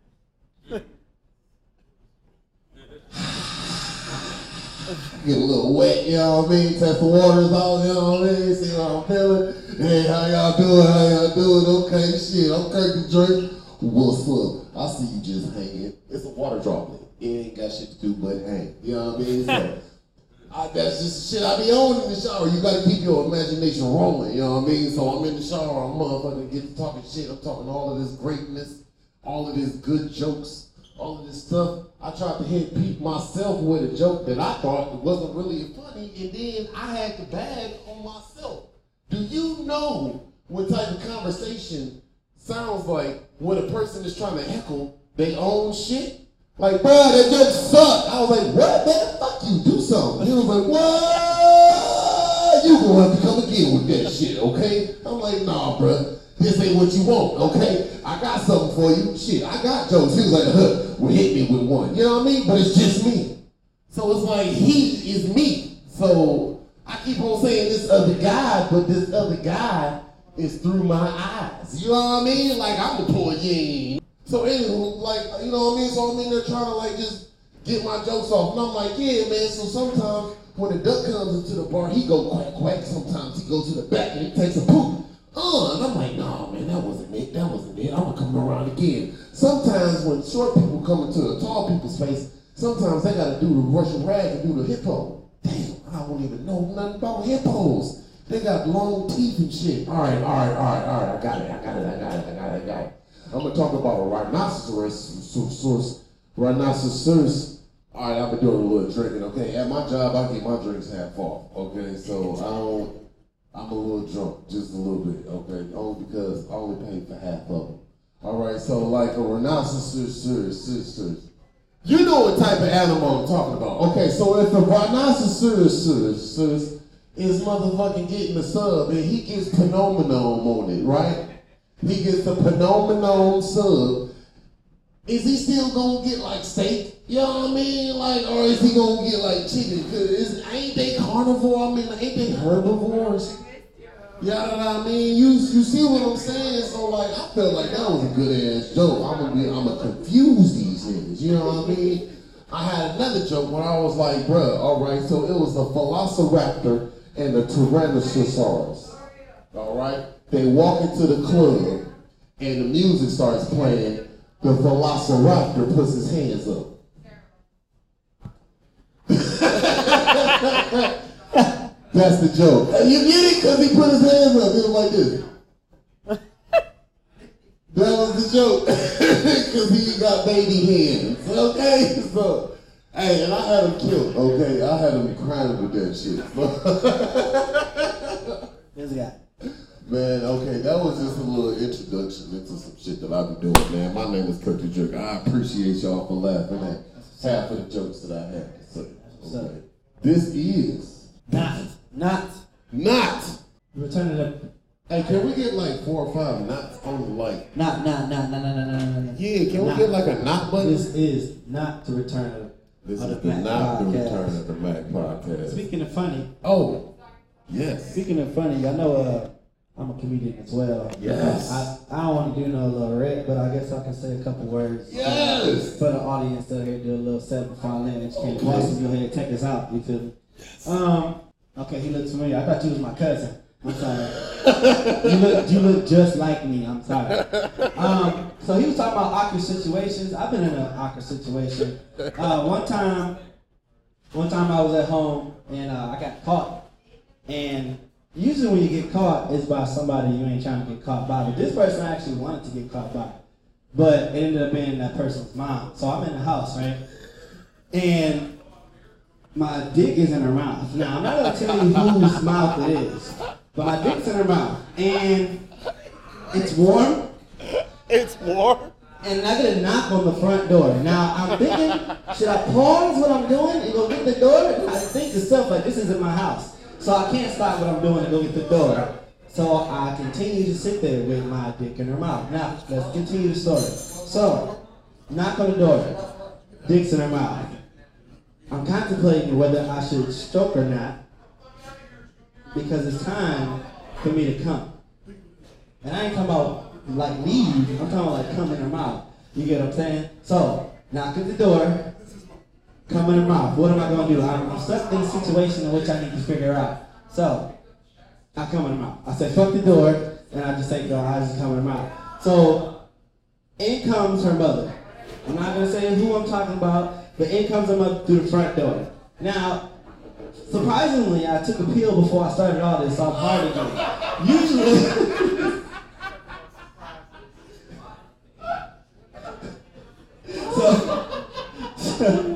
Get a little wet, you know what I mean? Test the waters out, you know what I mean? See how I'm feeling. Hey, how y'all doing? How y'all doing? Okay, shit, I'm Kirk Drake. What's up? I see you just hanging. It's a water droplet. It ain't got shit to do but hang. You know what I mean? So, I, that's just shit I be on in the shower. You gotta keep your imagination rolling, you know what I mean? So I'm in the shower, I'm motherfucking get to talking shit. I'm talking all of this greatness, all of this good jokes, all of this stuff. I tried to hit Pete myself with a joke that I thought wasn't really funny, and then I had to bag on myself. Do you know what type of conversation sounds like when a person is trying to heckle their own shit? Like, bro, that just sucked. I was like, what, man? Fuck you, do something. He was like, what? You gonna have to come again with that shit, okay? I'm like, nah, bro. This ain't what you want, okay? I got something for you. Shit, I got jokes. He was like, huh, well, hit me with one. You know what I mean? But it's just me. So it's like he is me. So I keep on saying this other guy, but this other guy is through my eyes. You know what I mean? Like I'm the poor yin. So anywho, like, you know what I mean? So I'm in there trying to like just get my jokes off. And I'm like, yeah, man, so sometimes when the duck comes into the bar, he go quack quack. Sometimes he goes to the back and he takes a poop. Uh, and I'm like, nah, man, that wasn't it. That wasn't it. I'm gonna come around again. Sometimes when short people come into a tall people's face, sometimes they gotta do the Russian rag and do the hippo. Damn, I don't even know nothing about hippos. They got long teeth and shit. All right, all right, all right, all right. I got it. I got it. I got it. I got it. I got it. I'm gonna talk about a rhinoceros. Rhinoceros. All right, I've been doing a little drinking. Okay, at my job, I get my drinks half off. Okay, so I don't. I'm a little drunk, just a little bit. Okay, only because I only paid for half of them. All right, so like a rhinoceros. You know what type of animal I'm talking about. Okay, so if a rhinoceros is motherfucking getting the sub and he gets phenomenon on it, right? He gets the phenomenon sub. Is he still gonna get like steak? You know what I mean? Like, or is he gonna get like chicken? Cause is, ain't they carnivore? I mean, ain't they herbivores? You know what I mean? You you see what I'm saying? So like, I felt like that was a good ass joke. I'm gonna be, I'm gonna confuse these niggas. You know what I mean? I had another joke when I was like, bruh, all right. So it was the Velociraptor and the Tyrannosaurus. All right. They walk into the club and the music starts playing. The Velociraptor puts his hands up. That's the joke. You get it? Because he put his hands up. He was like this. That was the joke. Because he got baby hands. Okay? So, Hey, and I had him killed, okay? I had him crying with that shit. There's a guy. Man, okay, that was just a little introduction into some shit that I be doing, man. My name is Country Jerk. I appreciate y'all for laughing at half of the jokes that I had to say. Okay. This is not, not, not. Return of the. Hey, can we get like four or five knots on the light? Not, not, not, not, not, not, not. Yeah, can not. we get like a knot button? This is not to return of this is the Mac not the return of the Mac podcast. Speaking of funny, Oh, yes. speaking of funny, I know uh, I'm a comedian as well. Yes. I, I don't want to do no little rap, but I guess I can say a couple words. Yes. For the audience that here do a little set before I land. That you can't Okay. possibly go ahead and take us out. You feel me? Yes. Um. Okay, he looks familiar. I thought you was my cousin. I'm sorry. you look you look just like me. I'm sorry. Um, so he was talking about awkward situations. I've been in an awkward situation. Uh, one time, one time I was at home and uh, I got caught. And usually when you get caught, it's by somebody you ain't trying to get caught by. But this person actually wanted to get caught by. But it ended up being that person's mom. So I'm in the house, right? And my dick is in her mouth. Now I'm not gonna tell you whose mouth it is, but my dick's in her mouth, and it's warm. It's warm. And I get a knock on the front door. Now I'm thinking, should I pause what I'm doing and go get the door? I think to self like this isn't my house, so I can't stop what I'm doing and go get the door. So I continue to sit there with my dick in her mouth. Now let's continue the story. So knock on the door, dick's in her mouth. I'm contemplating whether I should stroke or not because it's time for me to come. And I ain't talking about like leave, I'm talking about like come in her mouth. You get what I'm saying? So, knock at the door, come in her mouth. What am I gonna do? I'm, stuck in a situation in which I need to figure out. So I come in her mouth. I said, fuck the door, and I just say, go, I just come in her mouth. So in comes her mother. I'm not gonna say who I'm talking about, but in comes her mother through the front door. Now, surprisingly, I took a pill before I started all this, so I'm hard again. Usually, so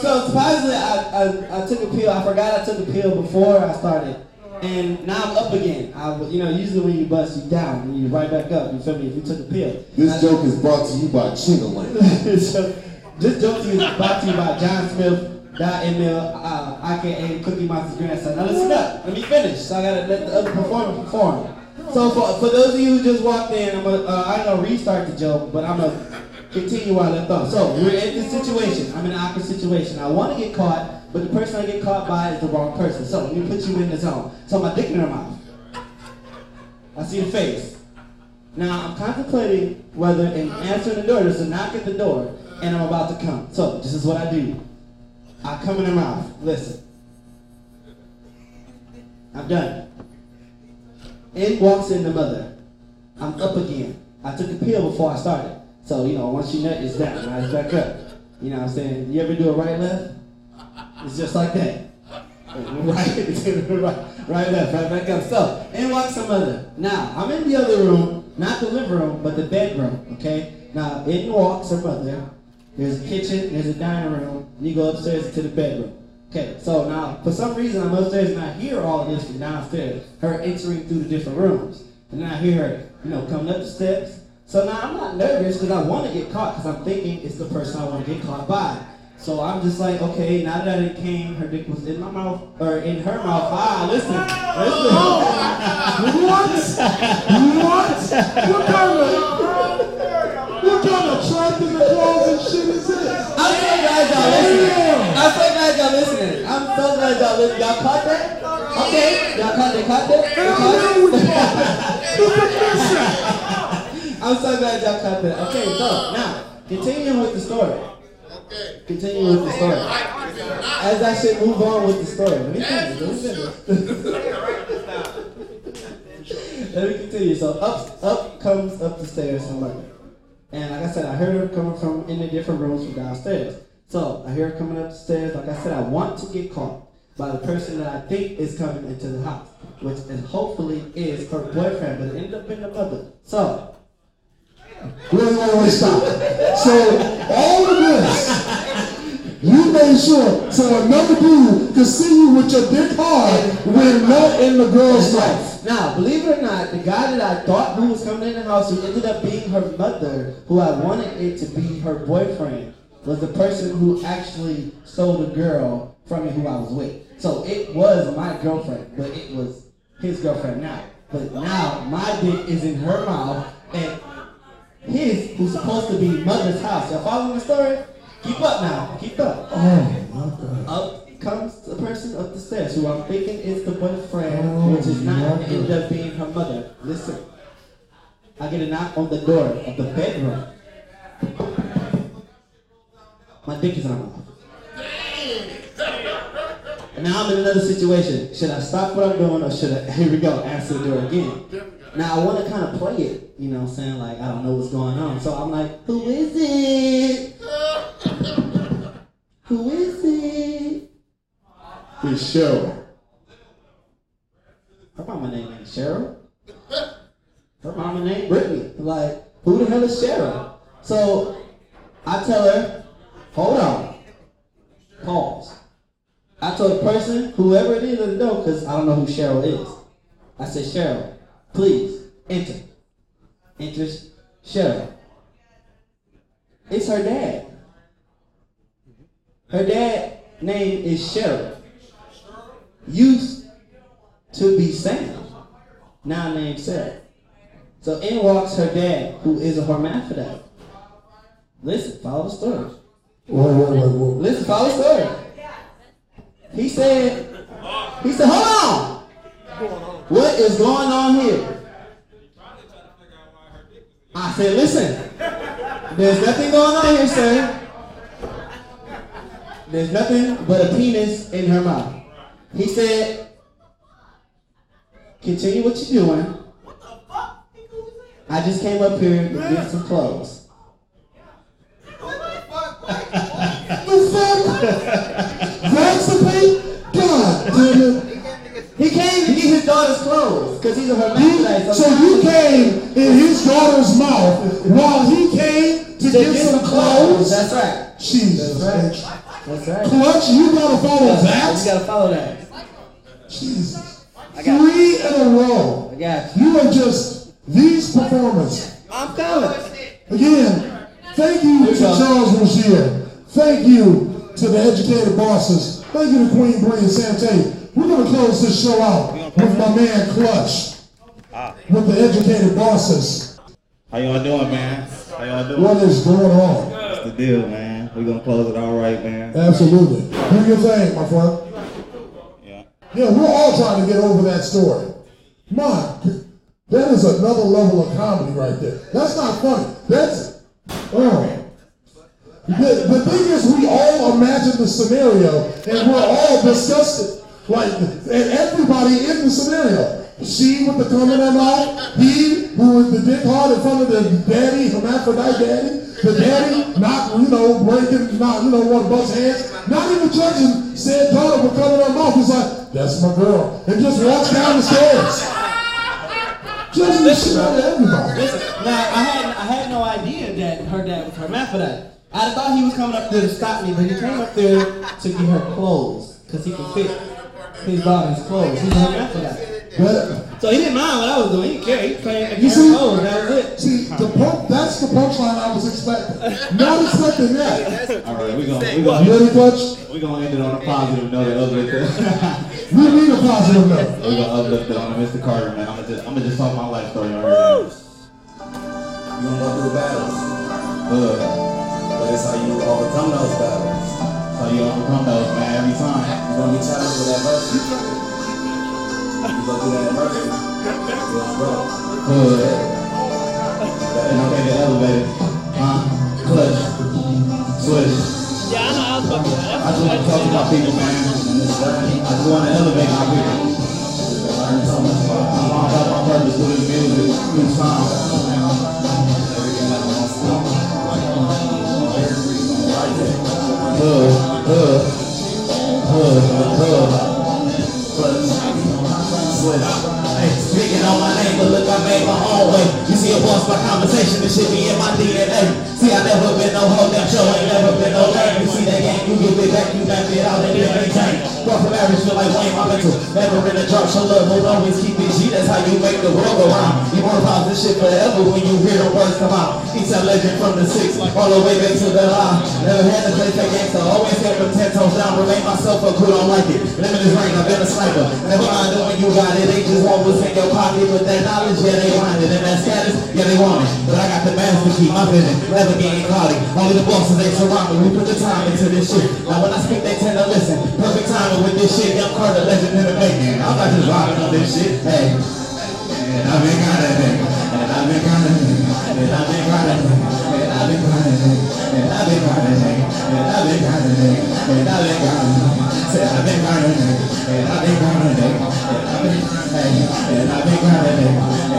so surprisingly, I, I, I took a pill. I forgot I took a pill before I started. And now I'm up again. I, you know, usually when you bust, you down, and you right back up. You feel me? If you took a pill. This joke is brought to you by Chingaland. so, this joke is brought to you by John Smith, Dot Emil, uh, aka Cookie Monster's grandson. Now listen up. Let me finish. So I gotta let the other performer perform. So for, for those of you who just walked in, I'm gonna, uh, I ain't gonna restart the joke, but I'm gonna continue where I left off. So we're in this situation. I'm in an awkward situation. I want to get caught, but the person I get caught by is the wrong person. So let me put you in the zone. So my dick in her mouth. I see the face. Now I'm contemplating whether in answering the door, there's a knock at the door, and I'm about to come. So this is what I do. I come in her mouth. Listen. I'm done. In walks in the mother. I'm up again. I took a pill before I started. So, you know, once you nut, it's down, right? It's back up. You know what I'm saying? You ever do a right left? It's just like that. Right, right, right left, right back up. So, in walks some other. Now, I'm in the other room, not the living room, but the bedroom, okay? Now, in walks her mother. There's a kitchen, there's a dining room, and you go upstairs to the bedroom. Okay, so now, for some reason, I'm upstairs and I hear all of this from downstairs, her entering through the different rooms. And then I hear her, you know, coming up the steps. So now I'm not nervous because I want to get caught because I'm thinking it's the person I want to get caught by. So I'm just like, okay, now that it came, her dick was in my mouth, or in her mouth. Ah, listen, listen. what? What? What what kind of Trapped in the Closet shit is this? I'm so glad y'all listening. I'm so glad y'all listening. I'm so glad y'all listening. Y'all caught that? Okay, y'all caught that? Caught that? Y'all caught it? I'm so glad y'all caught that. Okay, so now continuing with the story. Okay. Continue with the story. As I should move on with the story. Let me finish. Let me finish. Let me continue. So up, up comes up the stairs her mother. And like I said, I heard her coming from in the different rooms from downstairs. So I hear her coming up the stairs. Like I said, I want to get caught by the person that I think is coming into the house, which is hopefully is her boyfriend, but it ended up being the mother. So Wait, wait, wait, stop. So all of this, you made sure so another dude could see you with your dick hard when not in the girl's life. Now, believe it or not, the guy that I thought who was coming in the house, who ended up being her mother, who I wanted it to be her boyfriend, was the person who actually stole the girl from me who I was with. So it was my girlfriend, but it was his girlfriend now. But now my dick is in her mouth, and his, who's supposed to be mother's house. Y'all following the story? Keep up now. Keep up. Oh my god. Up comes the person up the stairs who I'm thinking is the boyfriend, which is not gonna end up being her mother. Listen. I get a knock on the door of the bedroom. My dick is mouth. And now I'm in another situation. Should I stop what I'm doing or should I, here we go, answer the door again? Now I want to kind of play it, you know what I'm saying? Like, I don't know what's going on. So I'm like, who is it? Who is it? It's Cheryl. Her mama name ain't Cheryl. Her mama name Brittany. Like, who the hell is Cheryl? So I tell her, hold on. Pause. I told the person, whoever it is at the door, because I don't know who Cheryl is. I said, Cheryl, please enter. Enters Cheryl. It's her dad. Her dad name is Cheryl. Used to be Sam. Now named Sarah. So in walks her dad, who is a hermaphrodite. Listen, follow the story. Wait, wait, wait, wait. Listen, follow the story. He said, he said, hold on. What is going on here? I said, listen, there's nothing going on here, sir. there's nothing but a penis in her mouth. He said, continue what you're doing. I just came up here to get some clothes. What the fuck? Pay? God damn it. He came to get his daughter's clothes because he's a hermaphrodite. So you came in his daughter's mouth while he came to, get, some clothes? That's right. Jesus. That's right. That's right. Clutch, you gotta follow You that? gotta follow that. Jesus. I got Three in a row. I got You are just these performances. I'm coming. Again, thank you to Charles Rozier. Thank you to the educated bosses. Thank you to Queen Bree and Sam We're gonna close this show out with my man Clutch. With the educated bosses. How y'all doing, man? How y'all doing? What is going on? What's the deal, man? We're gonna close it all right, man. Absolutely. Do your thing, my friend. Yeah. Yeah, we're all trying to get over that story. My, that is another level of comedy right there. That's not funny. That's, oh. The, the thing is, we all imagine the scenario and we're all disgusted. Like, and everybody in the scenario. She with the cum in her mouth, he who with the dick hard in front of the daddy, hermaphrodite daddy, the daddy not, you know, breaking, not, you know, want to bust heads, not even judging said daughter for coming in her mouth. He's like, that's my girl. And just walks down the stairs. Judging the shit out of everybody. Listen, now I had I had no idea that her dad was hermaphrodite. I thought he was coming up there to stop me, but he came up there to get her clothes because he can fit his daughter's clothes. He's a hermaphrodite. So he didn't mind what I was doing. He didn't care. He came and You see, her clothes. That was it. see, the punk, that's the punchline I was expecting. Not expecting that. All right, we're gonna we You gonna ready, Clutch? we gonna end it on a positive note and uplift it. We need a positive note. we gonna uplift it on Mr. Carter, man. I'm gonna just I'm gonna just talk my life story on here. man. You gonna go through battles, Uh, but it's how you overcome those battles. How you those, man, every time. You're gonna be challenged with adversity. You go through that grow. Hood. And okay, the elevator. Huh? Clutch. Switch. Yeah, I know. I was about to I just want to talk to my people, man. I just want to elevate my people. I found out my purpose through this music, through sound. Hood, hood, hood, by this shit be in my DNA. See, I never been no hoe, damn show, ain't never been no lame. You see that game, you give it back, you back it out, and it maintain. Brought from average, feel like Wayne, my mental. Never in a drop, show love, will always keep it G. That's how you make the world go round. You pause this shit forever when you hear the words come out. East a legend from the six, all the way back to the line. Never had to play fake gangster, always kept them ten toes down. Remain myself, but who don't like it? Limitless range, I've been a sniper. Never mind doing you got it, they just want what's in your pocket. But that knowledge, yeah, they want it. And that status, yeah, they want it. But I got the master key, my vision, never getting caught. Only the bosses, they surround me. We put the time into this shit. Now when I speak, they tend to listen. Perfect timing with this shit. Young Carter, legend in the making. I'm not just rocking on this shit. Hey. And I've been grinding, nigga. And I've been grinding, nigga. And I've been grinding, nigga. And I've been grinding. And I've been grinding. And I've been grinding. And I've been grinding. Said I've been grinding. And I've been grinding. And I've been. And grinding. And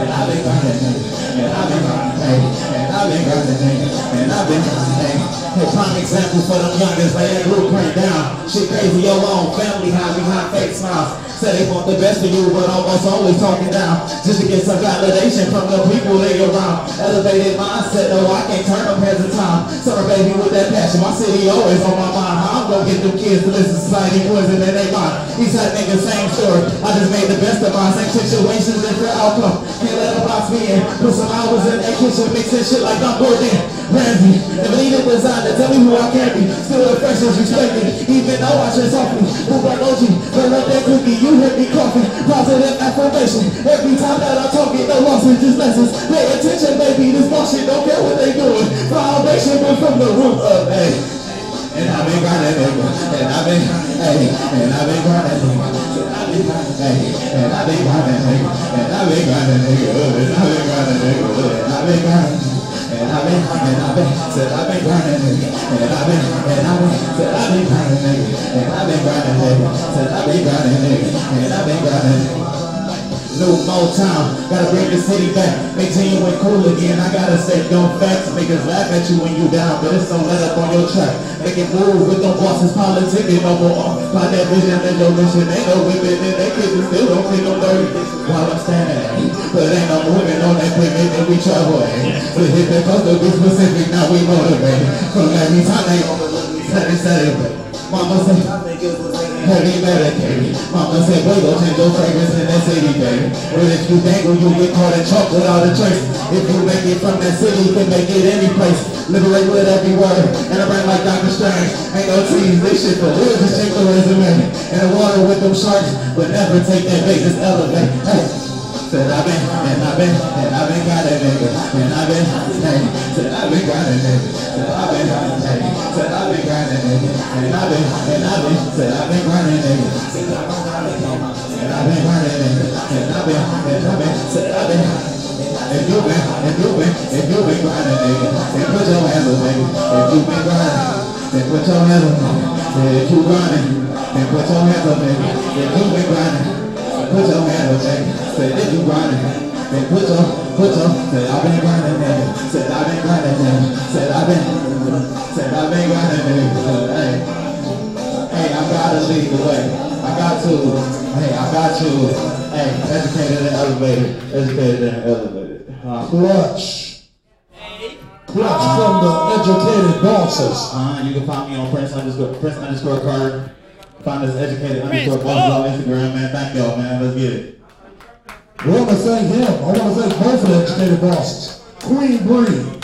I've been grinding. And I've been hey. And I've been nigga. And I've been hey. Hey, prime example for them youngers, lay that blueprint down. Shit crazy, your own family high behind fake smiles. Say they want the best of you, but almost always talking down. Just to get some validation from the people they around. Elevated mindset, no, I can't turn them heads of time. Summer baby with that passion, my city always on my mind. How I'm gonna get them kids to listen to society poison in their mind. Eastside niggas, same story. I just made the best of my Same situations, different outcome. Can't let them box me in. Put some hours in that kitchen, mixing shit like I'm Gordon Ramsay. Never needed design to tell me who I can be. Still the freshest respected, even though I dress softly. Move like OG, burn up that cookie, you hear me coughing. Positive affirmation. Every time that I talk, it no losses, just lessons. Pay attention, baby, this bullshit, don't care what they doing. Foundation, but from the root up, hey. And I've been grinding, nigga. And I've been, hey, and I've been grinding, nigga. Hey, and I've been grinding, nigga. And I've been grinding, nigga. And I've been grinding, nigga. And I've been grinding. Been, and I've been, said I've been grinding, nigga. And I've been, and I've been, said I've been grinding, nigga. And I've been grinding, nigga. Said I've been grinding, nigga. And I've been grinding. New Motown, gotta bring the city back. Make sure you cool again. I gotta stay on facts. Niggas laugh at you when you down, but it's don't let up on your track. Make it move with no bosses, politicking no more. Find that vision and your mission. Ain't no whipping and they kids still don't feel no dirty. While I'm standing, but ain't no moving on that equipment that we travel. So hit the coast to be specific, now we motivated. From every time they on the look, we set it, set it, baby. Mama said, heavy medicated. Mama said, boy, go change your fragrance in that city, baby. But if you dangle, you get caught in chalk without a trace. If you make it from that city, you can make it any place. Liberate with every word, and I bring like Dr. Strange. Ain't no tease, this shit for real, just check the resume. In the water with them sharks, but never take that bait, just elevate. Hey. Said I've been, and I've been, and I've been got that nigga, and I've been, hey, said I've been got that nigga, said I've been, hey, said I've been got that nigga, and I've been, and I've been, said I've been grinding nigga, said I've been grinding nigga, and I've been grinding nigga, and I've been, and I've been, said I've been. If you been, if you been, if you been grinding, nigga, then put your hands up, nigga. If you been grinding, then put your hands up, if you grinding, then put your hands up, nigga. If you been grinding, put your hands up, nigga. Say if you grinding, then put your, put your, say I've been grinding, nigga. Said I've been grinding, nigga. Said I've been, said I've been grinding, nigga. Hey, hey, I gotta lead the way. I got to, hey, I got to, hey, educated and elevated, educated and elevated. Uh, Clutch. Clutch from the educated bosses. Uh, you can find me on Prince underscore Prince underscore Carter. Find us educated underscore bosses on Instagram, man. Thank y'all, man. Let's get it. We want to thank him. I want to thank both of the educated bosses. Queen Bree,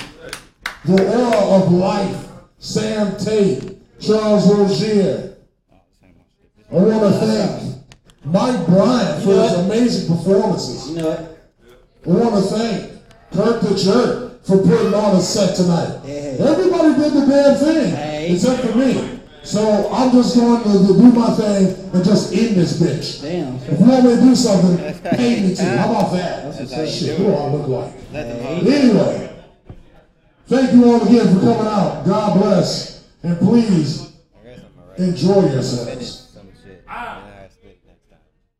the aura of life, Sam Tate, Charles Rozier. I want to thank Mike Bryant for his amazing performances. You know what? I want to thank Kirk the Jerk for putting on a set tonight. Everybody did the damn thing, except for me. So I'm just going to do my thing and just end this bitch. Damn. If you want me to do something, pay me to. How about that? That's what's Shit, who do I look like? Anyway, thank you all again for coming out. God bless. And please enjoy yourselves.